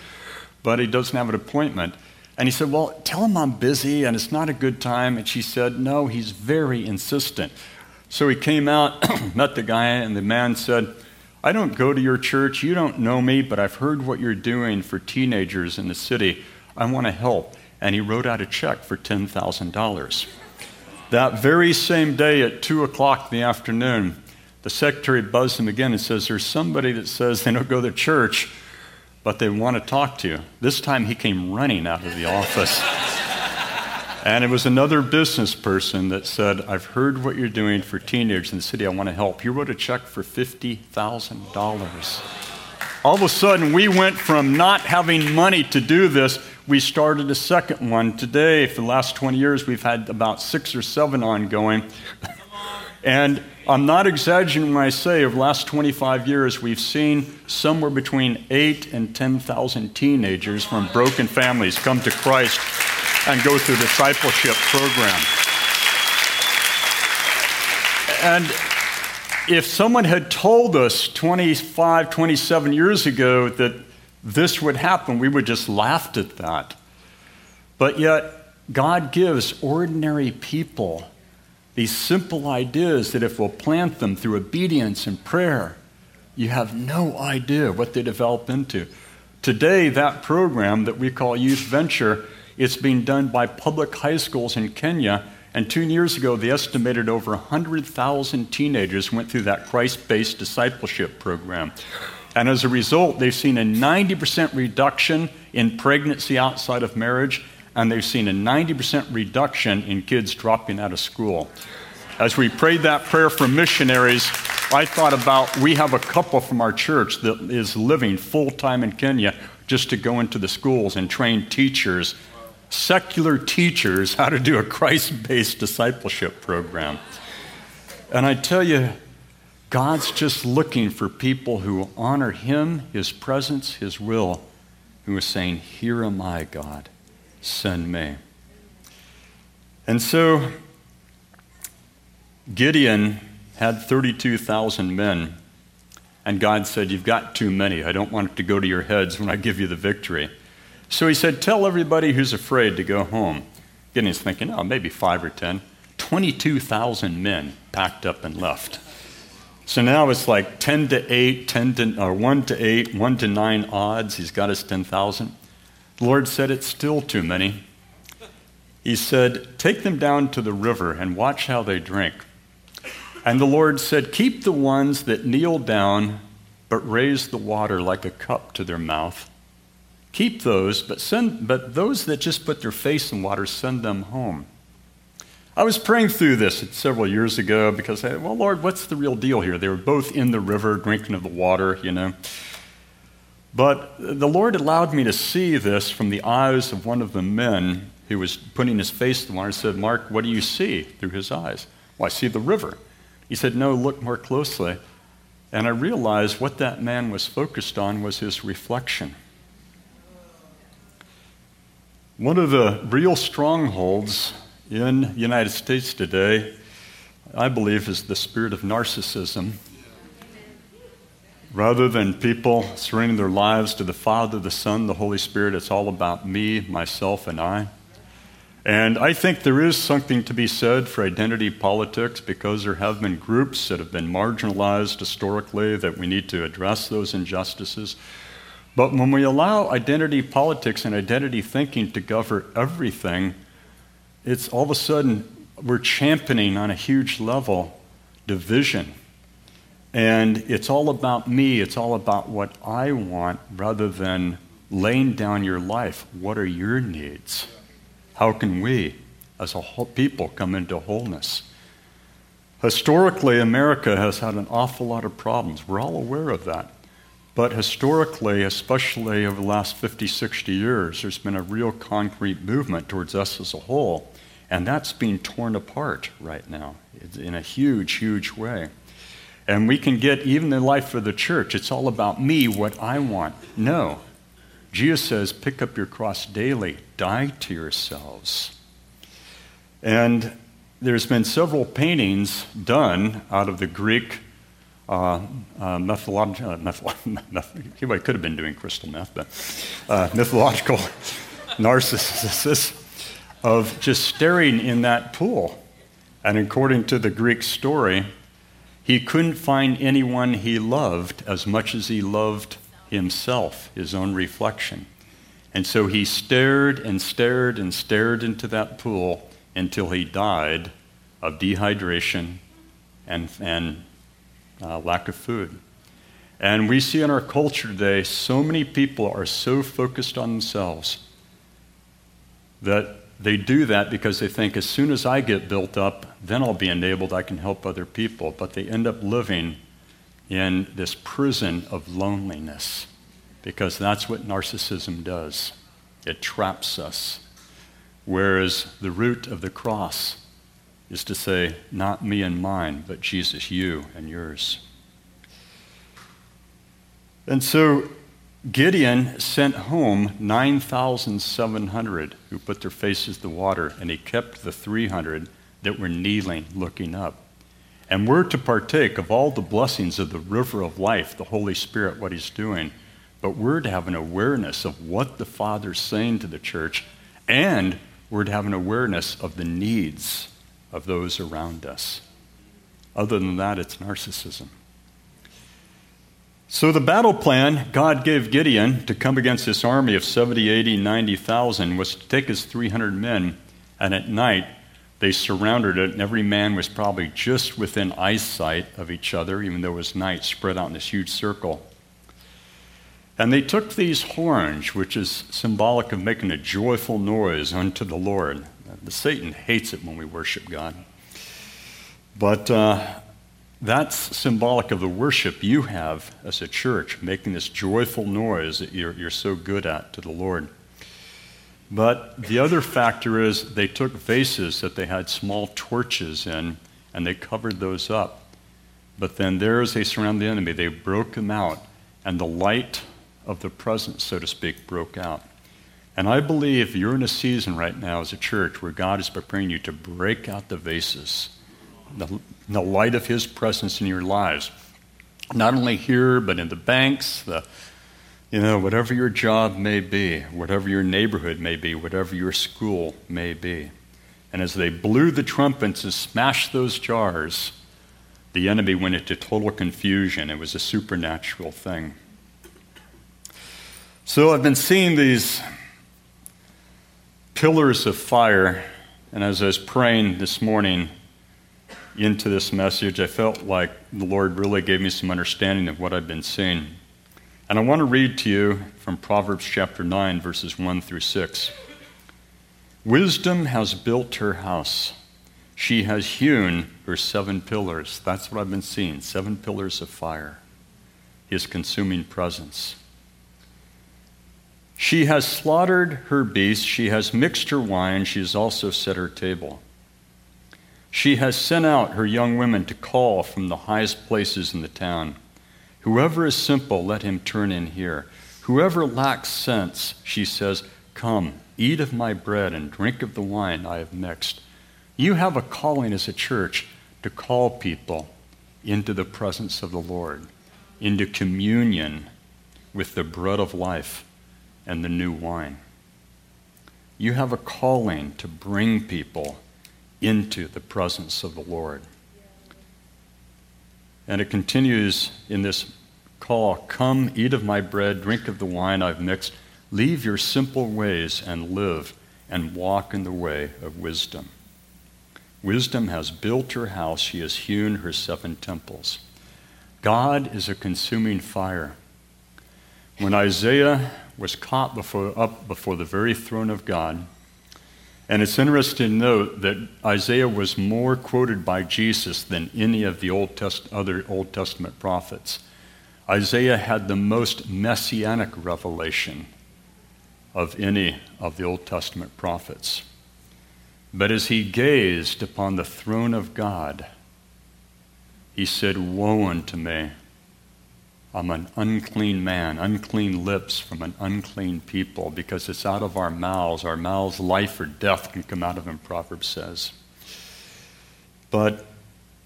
but he doesn't have an appointment. And he said, Well, tell him I'm busy and it's not a good time. And she said, No, he's very insistent. So he came out, [clears throat] met the guy, and the man said, I don't go to your church. You don't know me, but I've heard what you're doing for teenagers in the city. I want to help. And he wrote out a check for $10,000. That very same day at 2 o'clock in the afternoon, the secretary buzzed him again and says, There's somebody that says they don't go to church, but they want to talk to you. This time he came running out of the office. [laughs] and it was another business person that said, I've heard what you're doing for teenagers in the city. I want to help. He wrote a check for $50,000. All of a sudden, we went from not having money to do this we started a second one today. For the last 20 years, we've had about six or seven ongoing. and I'm not exaggerating when I say over the last 25 years, we've seen somewhere between 8 and 10,000 teenagers from broken families come to Christ and go through discipleship program. And if someone had told us 25, 27 years ago that this would happen, we would just laughed at that. But yet, God gives ordinary people these simple ideas that if we'll plant them through obedience and prayer, you have no idea what they develop into. Today, that program that we call Youth Venture is being done by public high schools in Kenya. And two years ago, they estimated over 100,000 teenagers went through that Christ based discipleship program. And as a result, they've seen a 90% reduction in pregnancy outside of marriage and they've seen a 90% reduction in kids dropping out of school. As we prayed that prayer for missionaries, I thought about we have a couple from our church that is living full time in Kenya just to go into the schools and train teachers, secular teachers, how to do a Christ based discipleship program. And I tell you, God's just looking for people who honor Him, His presence, His will, who are saying, Here am I, God send me. And so Gideon had 32,000 men, and God said, You've got too many. I don't want it to go to your heads when I give you the victory. So he said, Tell everybody who's afraid to go home. Gideon's thinking, Oh, maybe five or 10. 22,000 men packed up and left. So now it's like 10 to 8, 10 to, or 1 to 8, 1 to 9 odds. He's got his 10,000. The Lord said, It's still too many. He said, Take them down to the river and watch how they drink. And the Lord said, Keep the ones that kneel down but raise the water like a cup to their mouth. Keep those, but, send, but those that just put their face in water, send them home. I was praying through this several years ago because, I, well, Lord, what's the real deal here? They were both in the river drinking of the water, you know. But the Lord allowed me to see this from the eyes of one of the men who was putting his face to the water and said, Mark, what do you see through his eyes? Well, I see the river. He said, No, look more closely. And I realized what that man was focused on was his reflection. One of the real strongholds in the United States today, I believe, is the spirit of narcissism Rather than people surrendering their lives to the Father, the Son, the Holy Spirit, it's all about me, myself, and I. And I think there is something to be said for identity politics because there have been groups that have been marginalized historically that we need to address those injustices. But when we allow identity politics and identity thinking to govern everything, it's all of a sudden we're championing on a huge level division and it's all about me, it's all about what I want rather than laying down your life. What are your needs? How can we, as a whole people, come into wholeness? Historically, America has had an awful lot of problems. We're all aware of that. But historically, especially over the last 50, 60 years, there's been a real concrete movement towards us as a whole. And that's being torn apart right now in a huge, huge way. And we can get even the life of the church. It's all about me, what I want. No. Jesus says, pick up your cross daily, die to yourselves. And there's been several paintings done out of the Greek uh, uh, methodological, uh, he [laughs] could have been doing crystal meth, but uh, mythological [laughs] narcissus of just staring in that pool. And according to the Greek story, he couldn't find anyone he loved as much as he loved himself, his own reflection. And so he stared and stared and stared into that pool until he died of dehydration and, and uh, lack of food. And we see in our culture today, so many people are so focused on themselves that they do that because they think as soon as I get built up, then I'll be enabled, I can help other people. But they end up living in this prison of loneliness because that's what narcissism does it traps us. Whereas the root of the cross is to say, not me and mine, but Jesus, you and yours. And so Gideon sent home 9,700 who put their faces to the water, and he kept the 300 that were kneeling, looking up. And we're to partake of all the blessings of the river of life, the Holy Spirit, what he's doing. But we're to have an awareness of what the Father's saying to the church, and we're to have an awareness of the needs of those around us. Other than that, it's narcissism. So, the battle plan God gave Gideon to come against this army of 70, 80, 90,000 was to take his 300 men, and at night they surrounded it, and every man was probably just within eyesight of each other, even though it was night, spread out in this huge circle. And they took these horns, which is symbolic of making a joyful noise unto the Lord. The Satan hates it when we worship God. But uh, that's symbolic of the worship you have as a church, making this joyful noise that you're, you're so good at to the Lord. But the other factor is they took vases that they had small torches in and they covered those up. But then there, as they surround the enemy, they broke them out, and the light of the presence, so to speak, broke out. And I believe you're in a season right now as a church where God is preparing you to break out the vases the, the light of His presence in your lives. Not only here, but in the banks, the, you know, whatever your job may be, whatever your neighborhood may be, whatever your school may be. And as they blew the trumpets and smashed those jars, the enemy went into total confusion. It was a supernatural thing. So I've been seeing these pillars of fire, and as I was praying this morning, into this message, I felt like the Lord really gave me some understanding of what I've been seeing. And I want to read to you from Proverbs chapter 9, verses 1 through 6. Wisdom has built her house. She has hewn her seven pillars. That's what I've been seeing seven pillars of fire, his consuming presence. She has slaughtered her beasts. She has mixed her wine. She has also set her table. She has sent out her young women to call from the highest places in the town. Whoever is simple, let him turn in here. Whoever lacks sense, she says, Come, eat of my bread and drink of the wine I have mixed. You have a calling as a church to call people into the presence of the Lord, into communion with the bread of life and the new wine. You have a calling to bring people into the presence of the Lord. And it continues in this call Come, eat of my bread, drink of the wine I've mixed. Leave your simple ways and live and walk in the way of wisdom. Wisdom has built her house, she has hewn her seven temples. God is a consuming fire. When Isaiah was caught before, up before the very throne of God, and it's interesting to note that Isaiah was more quoted by Jesus than any of the Old Test- other Old Testament prophets. Isaiah had the most messianic revelation of any of the Old Testament prophets. But as he gazed upon the throne of God, he said, Woe unto me! I'm an unclean man, unclean lips from an unclean people, because it's out of our mouths. Our mouths, life or death can come out of them, Proverbs says. But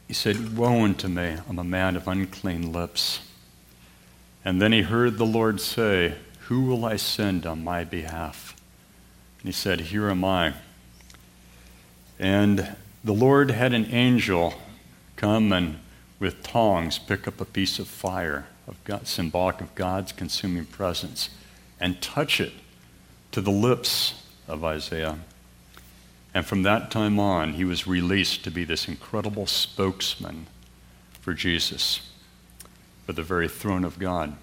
he said, Woe unto me, I'm a man of unclean lips. And then he heard the Lord say, Who will I send on my behalf? And he said, Here am I. And the Lord had an angel come and with tongs pick up a piece of fire of God, symbolic of God's consuming presence, and touch it to the lips of Isaiah. And from that time on, he was released to be this incredible spokesman for Jesus, for the very throne of God.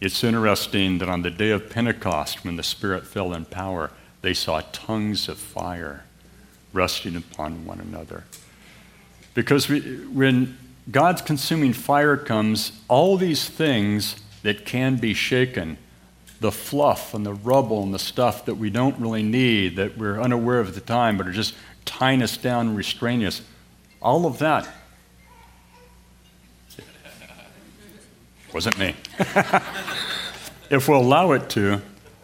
It's interesting that on the day of Pentecost, when the Spirit fell in power, they saw tongues of fire resting upon one another. Because we, when God's consuming fire comes, all these things that can be shaken, the fluff and the rubble and the stuff that we don't really need, that we're unaware of at the time, but are just tying us down and restraining us, all of that [laughs] wasn't me. [laughs] if we'll allow it to,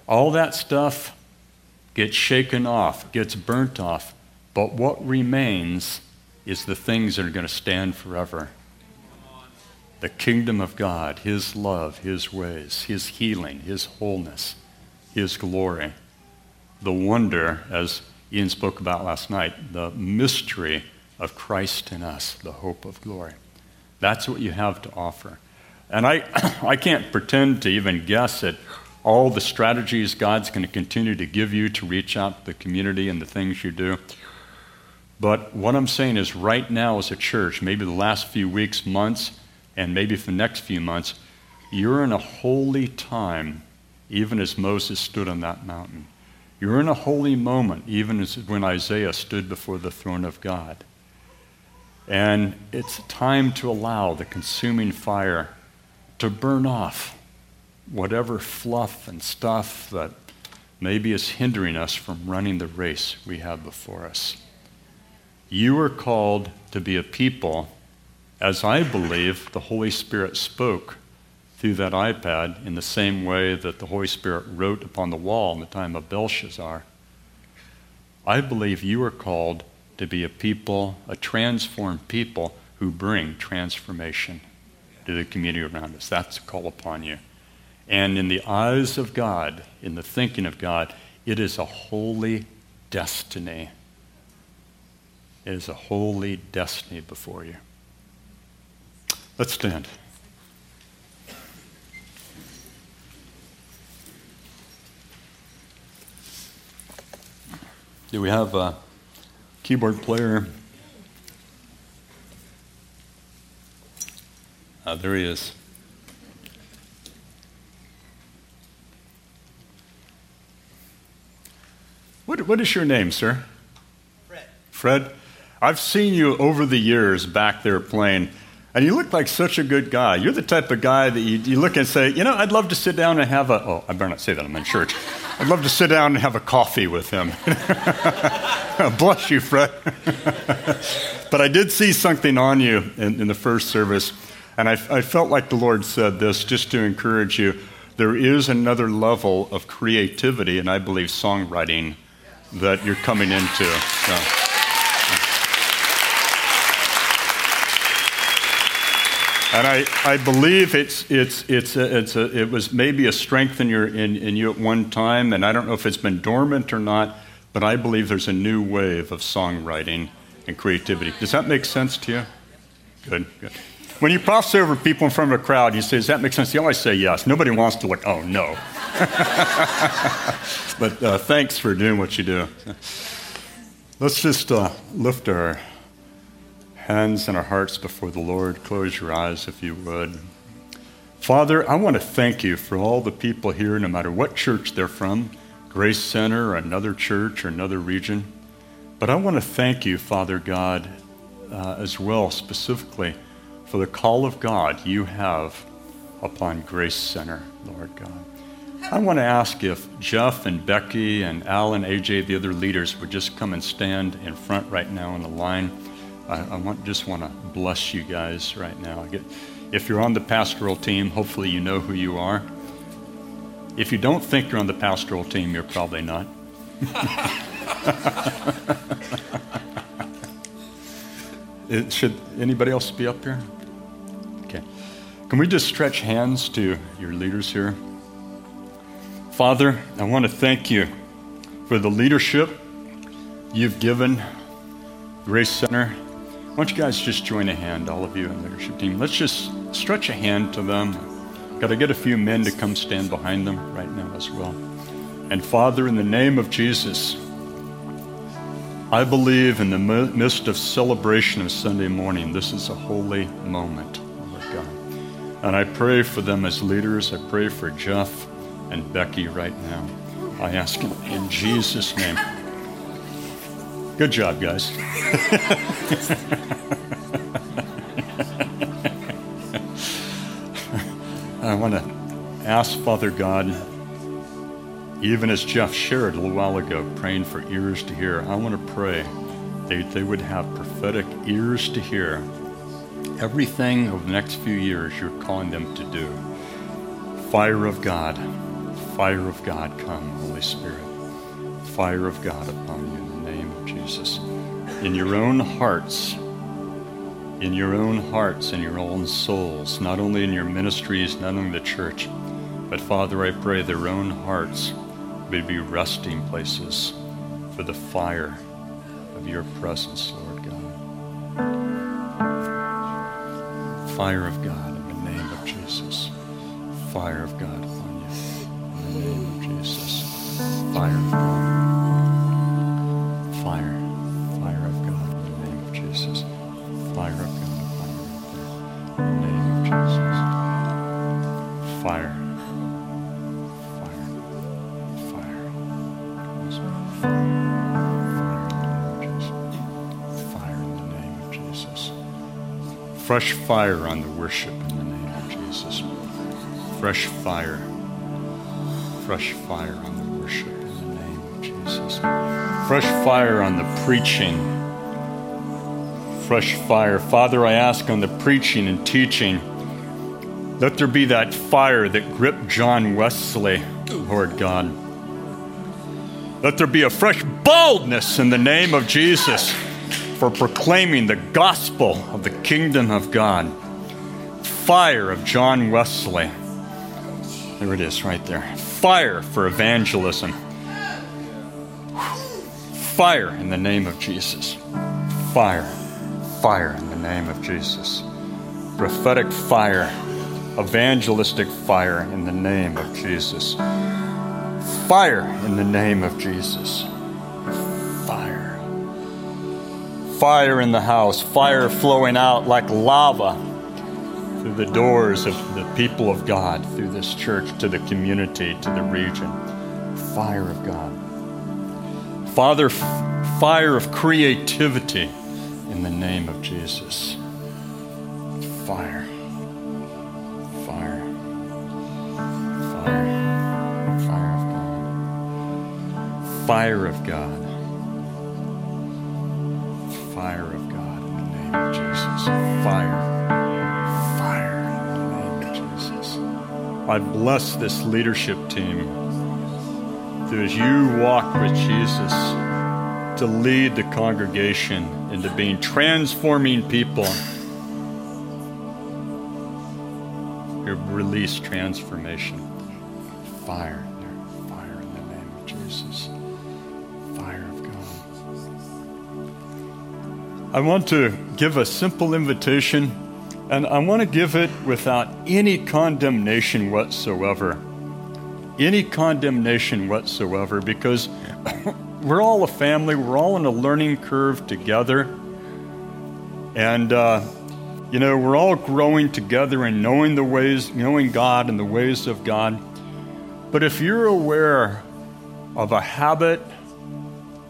all that stuff gets shaken off, gets burnt off. But what remains is the things that are going to stand forever the kingdom of God, His love, His ways, His healing, His wholeness, His glory, the wonder, as Ian spoke about last night, the mystery of Christ in us, the hope of glory. That's what you have to offer. And I, [coughs] I can't pretend to even guess at all the strategies God's going to continue to give you to reach out to the community and the things you do. But what I'm saying is, right now, as a church, maybe the last few weeks, months, and maybe for the next few months, you're in a holy time, even as Moses stood on that mountain. You're in a holy moment, even as when Isaiah stood before the throne of God. And it's time to allow the consuming fire to burn off whatever fluff and stuff that maybe is hindering us from running the race we have before us. You are called to be a people as I believe the Holy Spirit spoke through that iPad in the same way that the Holy Spirit wrote upon the wall in the time of Belshazzar. I believe you are called to be a people, a transformed people who bring transformation to the community around us. That's a call upon you. And in the eyes of God, in the thinking of God, it is a holy destiny. It is a holy destiny before you. Let's stand. Do we have a keyboard player? Uh, there he is. What, what is your name, sir? Fred. Fred? I've seen you over the years back there playing. And you look like such a good guy. You're the type of guy that you, you look and say, you know, I'd love to sit down and have a, oh, I better not say that, I'm in church. [laughs] I'd love to sit down and have a coffee with him. [laughs] Bless you, Fred. [laughs] but I did see something on you in, in the first service, and I, I felt like the Lord said this just to encourage you. There is another level of creativity, and I believe songwriting, that you're coming into. So. And I, I believe it's, it's, it's, a, it's a, it was maybe a strength in, your, in, in you at one time, and I don't know if it's been dormant or not, but I believe there's a new wave of songwriting and creativity. Does that make sense to you? Good, good. When you prophesy over people in front of a crowd, you say, Does that make sense? You always say yes. Nobody wants to look, oh, no. [laughs] but uh, thanks for doing what you do. Let's just uh, lift our hands and our hearts before the Lord. Close your eyes if you would. Father, I want to thank you for all the people here, no matter what church they're from Grace Center, or another church, or another region. But I want to thank you, Father God, uh, as well, specifically, for the call of God you have upon Grace Center, Lord God. I want to ask if Jeff and Becky and Alan, AJ, the other leaders would just come and stand in front right now in the line. I, I want, just want to bless you guys right now. Get, if you're on the pastoral team, hopefully you know who you are. If you don't think you're on the pastoral team, you're probably not. [laughs] it, should anybody else be up here? Okay. Can we just stretch hands to your leaders here? Father, I want to thank you for the leadership you've given Grace Center why don't you guys just join a hand, all of you in the leadership team? Let's just stretch a hand to them. Got to get a few men to come stand behind them right now as well. And Father, in the name of Jesus, I believe in the midst of celebration of Sunday morning, this is a holy moment, Lord God. And I pray for them as leaders. I pray for Jeff and Becky right now. I ask in Jesus' name. Good job, guys. [laughs] I want to ask Father God, even as Jeff shared a little while ago, praying for ears to hear, I want to pray that they would have prophetic ears to hear everything over the next few years you're calling them to do. Fire of God, fire of God, come, Holy Spirit. Fire of God upon you Jesus. In your own hearts, in your own hearts and your own souls, not only in your ministries, not only the church, but Father, I pray their own hearts may be resting places for the fire of your presence, Lord God. Fire of God in the name of Jesus. Fire of God upon you in the name of Jesus. Fire of God. Fire. Fresh fire on the worship in the name of Jesus. Fresh fire. Fresh fire on the worship in the name of Jesus. Fresh fire on the preaching. Fresh fire. Father, I ask on the preaching and teaching, let there be that fire that gripped John Wesley, Lord God. Let there be a fresh boldness in the name of Jesus for proclaiming the gospel of the kingdom of God. Fire of John Wesley. There it is right there. Fire for evangelism. Fire in the name of Jesus. Fire. Fire in the name of Jesus. Prophetic fire. Evangelistic fire in the name of Jesus. Fire in the name of Jesus. Fire in the house. Fire flowing out like lava through the doors of the people of God, through this church, to the community, to the region. Fire of God. Father, f- fire of creativity in the name of Jesus. Fire. Fire. Fire. Fire of God. Fire of God. Jesus. Fire. Fire in the name of Jesus. I bless this leadership team as you walk with Jesus to lead the congregation into being transforming people who release transformation. Fire. Fire in the name of Jesus. I want to give a simple invitation, and I want to give it without any condemnation whatsoever. Any condemnation whatsoever, because [coughs] we're all a family, we're all on a learning curve together. And, uh, you know, we're all growing together and knowing the ways, knowing God and the ways of God. But if you're aware of a habit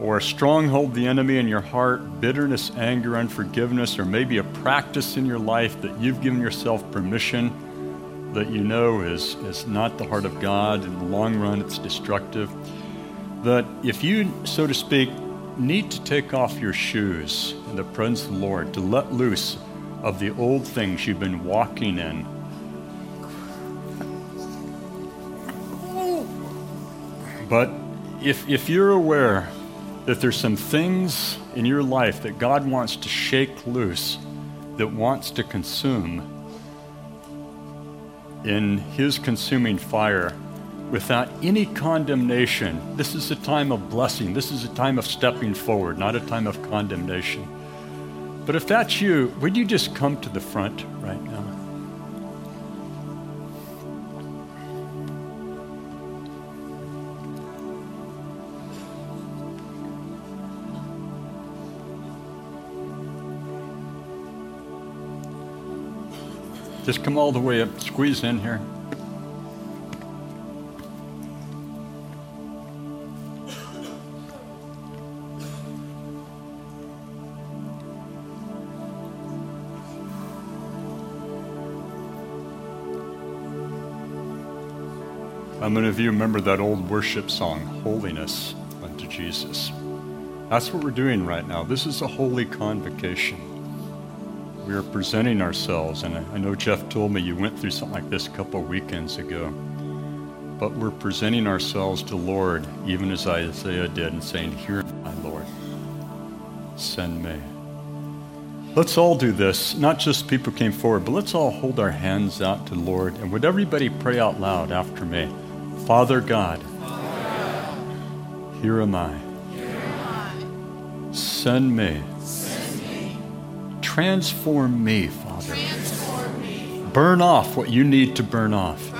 or a stronghold the enemy in your heart, bitterness, anger, unforgiveness, or maybe a practice in your life that you've given yourself permission that you know is, is not the heart of God, in the long run it's destructive, that if you, so to speak, need to take off your shoes in the presence of the Lord, to let loose of the old things you've been walking in. But if, if you're aware that there's some things in your life that God wants to shake loose, that wants to consume in His consuming fire without any condemnation, this is a time of blessing. This is a time of stepping forward, not a time of condemnation. But if that's you, would you just come to the front right now? Just come all the way up, squeeze in here. How many of you remember that old worship song, Holiness unto Jesus? That's what we're doing right now. This is a holy convocation. We are presenting ourselves. And I, I know Jeff told me you went through something like this a couple of weekends ago. But we're presenting ourselves to Lord, even as Isaiah did, and saying, Here, my Lord, send me. Let's all do this. Not just people came forward, but let's all hold our hands out to Lord. And would everybody pray out loud after me? Father God, here am I. Send me. Transform me, Father. Burn off what you need to burn off.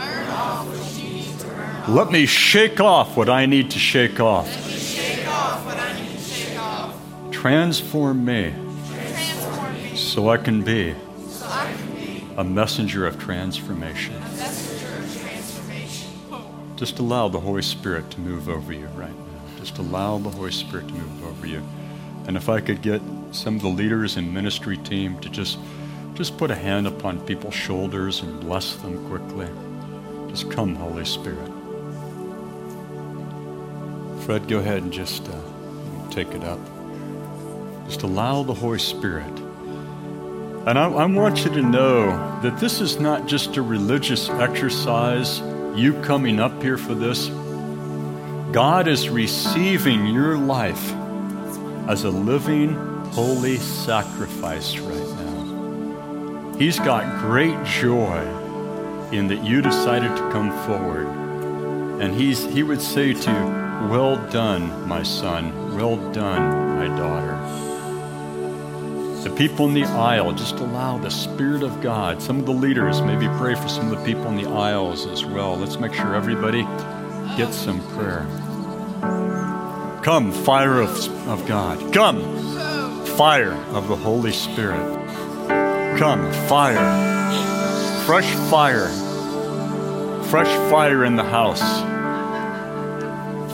Let me shake off what I need to shake off. Transform me so I can be a messenger of transformation. Just allow the Holy Spirit to move over you right now. Just allow the Holy Spirit to move over you. And if I could get some of the leaders and ministry team to just just put a hand upon people's shoulders and bless them quickly. Just come, Holy Spirit. Fred, go ahead and just uh, take it up. Just allow the Holy Spirit. And I, I want you to know that this is not just a religious exercise, you coming up here for this. God is receiving your life as a living, holy sacrifice right now. He's got great joy in that you decided to come forward. And he's, he would say to you, well done, my son. Well done, my daughter. The people in the aisle, just allow the Spirit of God. Some of the leaders, maybe pray for some of the people in the aisles as well. Let's make sure everybody gets some prayer. Come, fire of, of God. Come, fire of the Holy Spirit. Come, fire. Fresh fire. Fresh fire in the house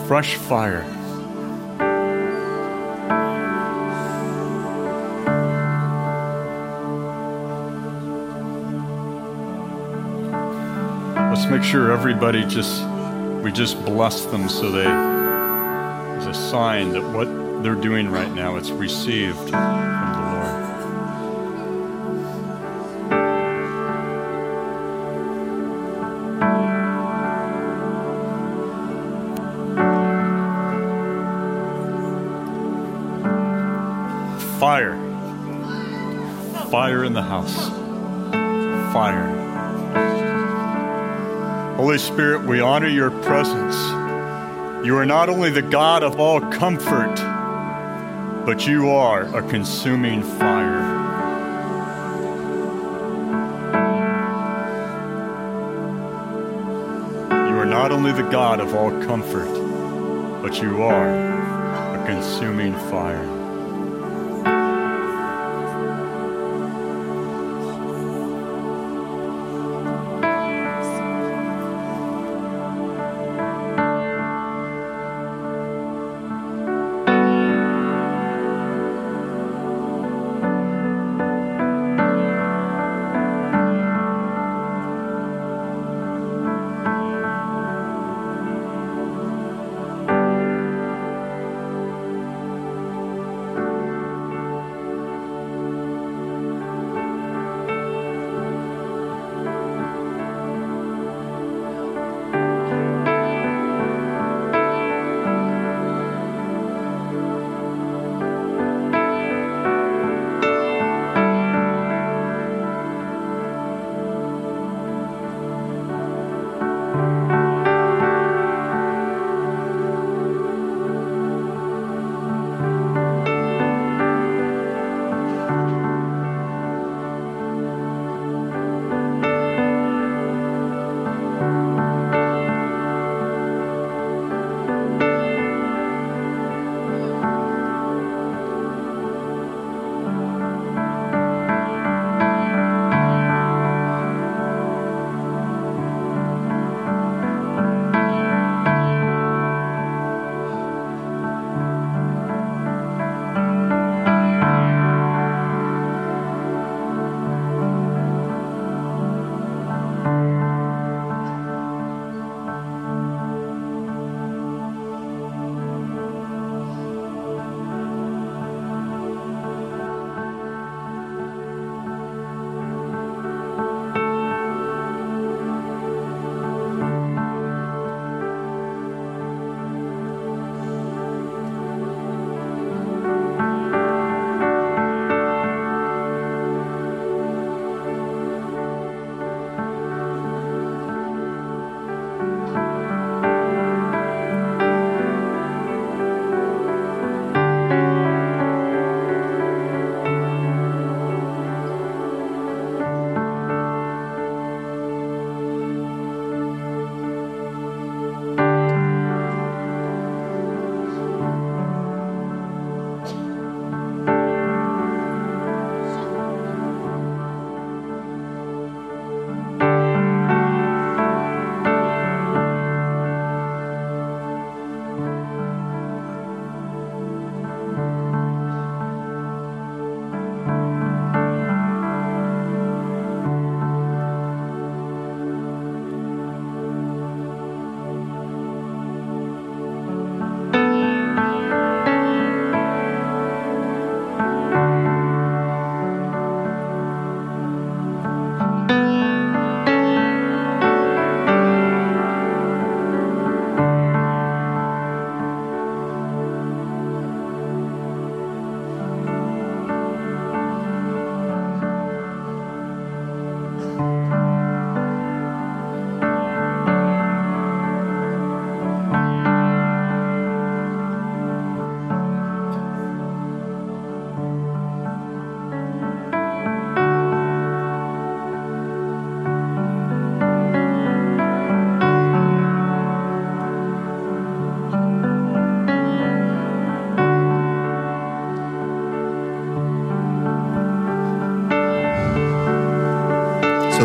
fresh fire. Let's make sure everybody just, we just bless them so they, as a sign that what they're doing right now, it's received. From the Lord. Fire. Fire in the house. Fire. Holy Spirit, we honor your presence. You are not only the God of all comfort, but you are a consuming fire. You are not only the God of all comfort, but you are a consuming fire.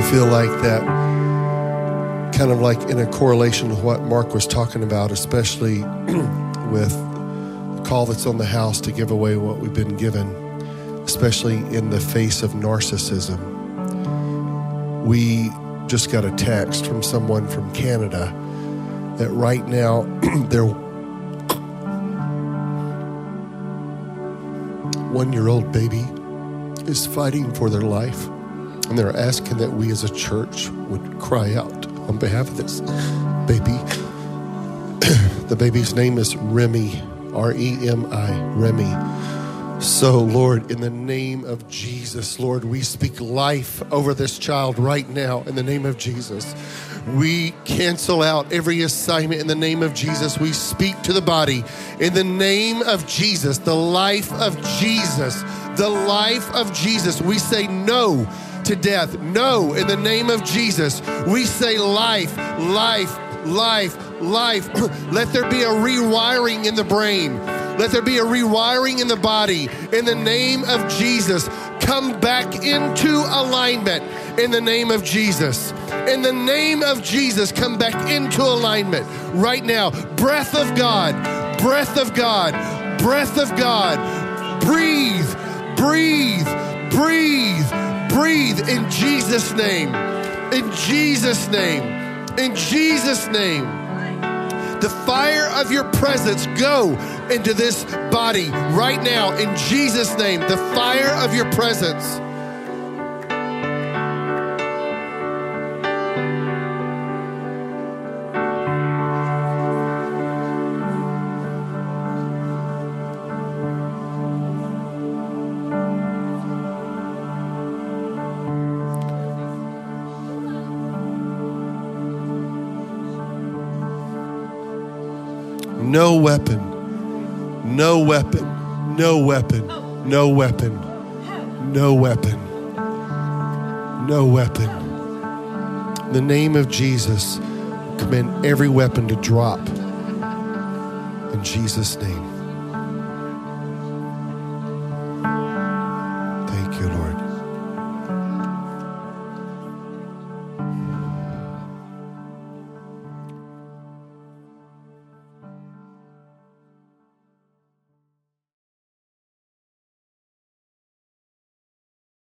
Feel like that, kind of like in a correlation with what Mark was talking about, especially [clears throat] with the call that's on the house to give away what we've been given, especially in the face of narcissism. We just got a text from someone from Canada that right now [clears throat] their one year old baby is fighting for their life. And they're asking that we as a church would cry out on behalf of this baby. [clears throat] the baby's name is Remy, R E M I, Remy. So, Lord, in the name of Jesus, Lord, we speak life over this child right now in the name of Jesus. We cancel out every assignment in the name of Jesus. We speak to the body in the name of Jesus, the life of Jesus, the life of Jesus. We say no to death. No, in the name of Jesus, we say life, life, life, life. [clears throat] Let there be a rewiring in the brain. Let there be a rewiring in the body. In the name of Jesus, come back into alignment. In the name of Jesus. In the name of Jesus, come back into alignment right now. Breath of God, breath of God, breath of God. Breathe, breathe, breathe breathe in Jesus' name. In Jesus' name. In Jesus' name. The fire of your presence go into this body right now in Jesus' name. The fire of your presence. No weapon, no weapon, no weapon, no weapon, no weapon, no weapon. In the name of Jesus, command every weapon to drop. In Jesus' name.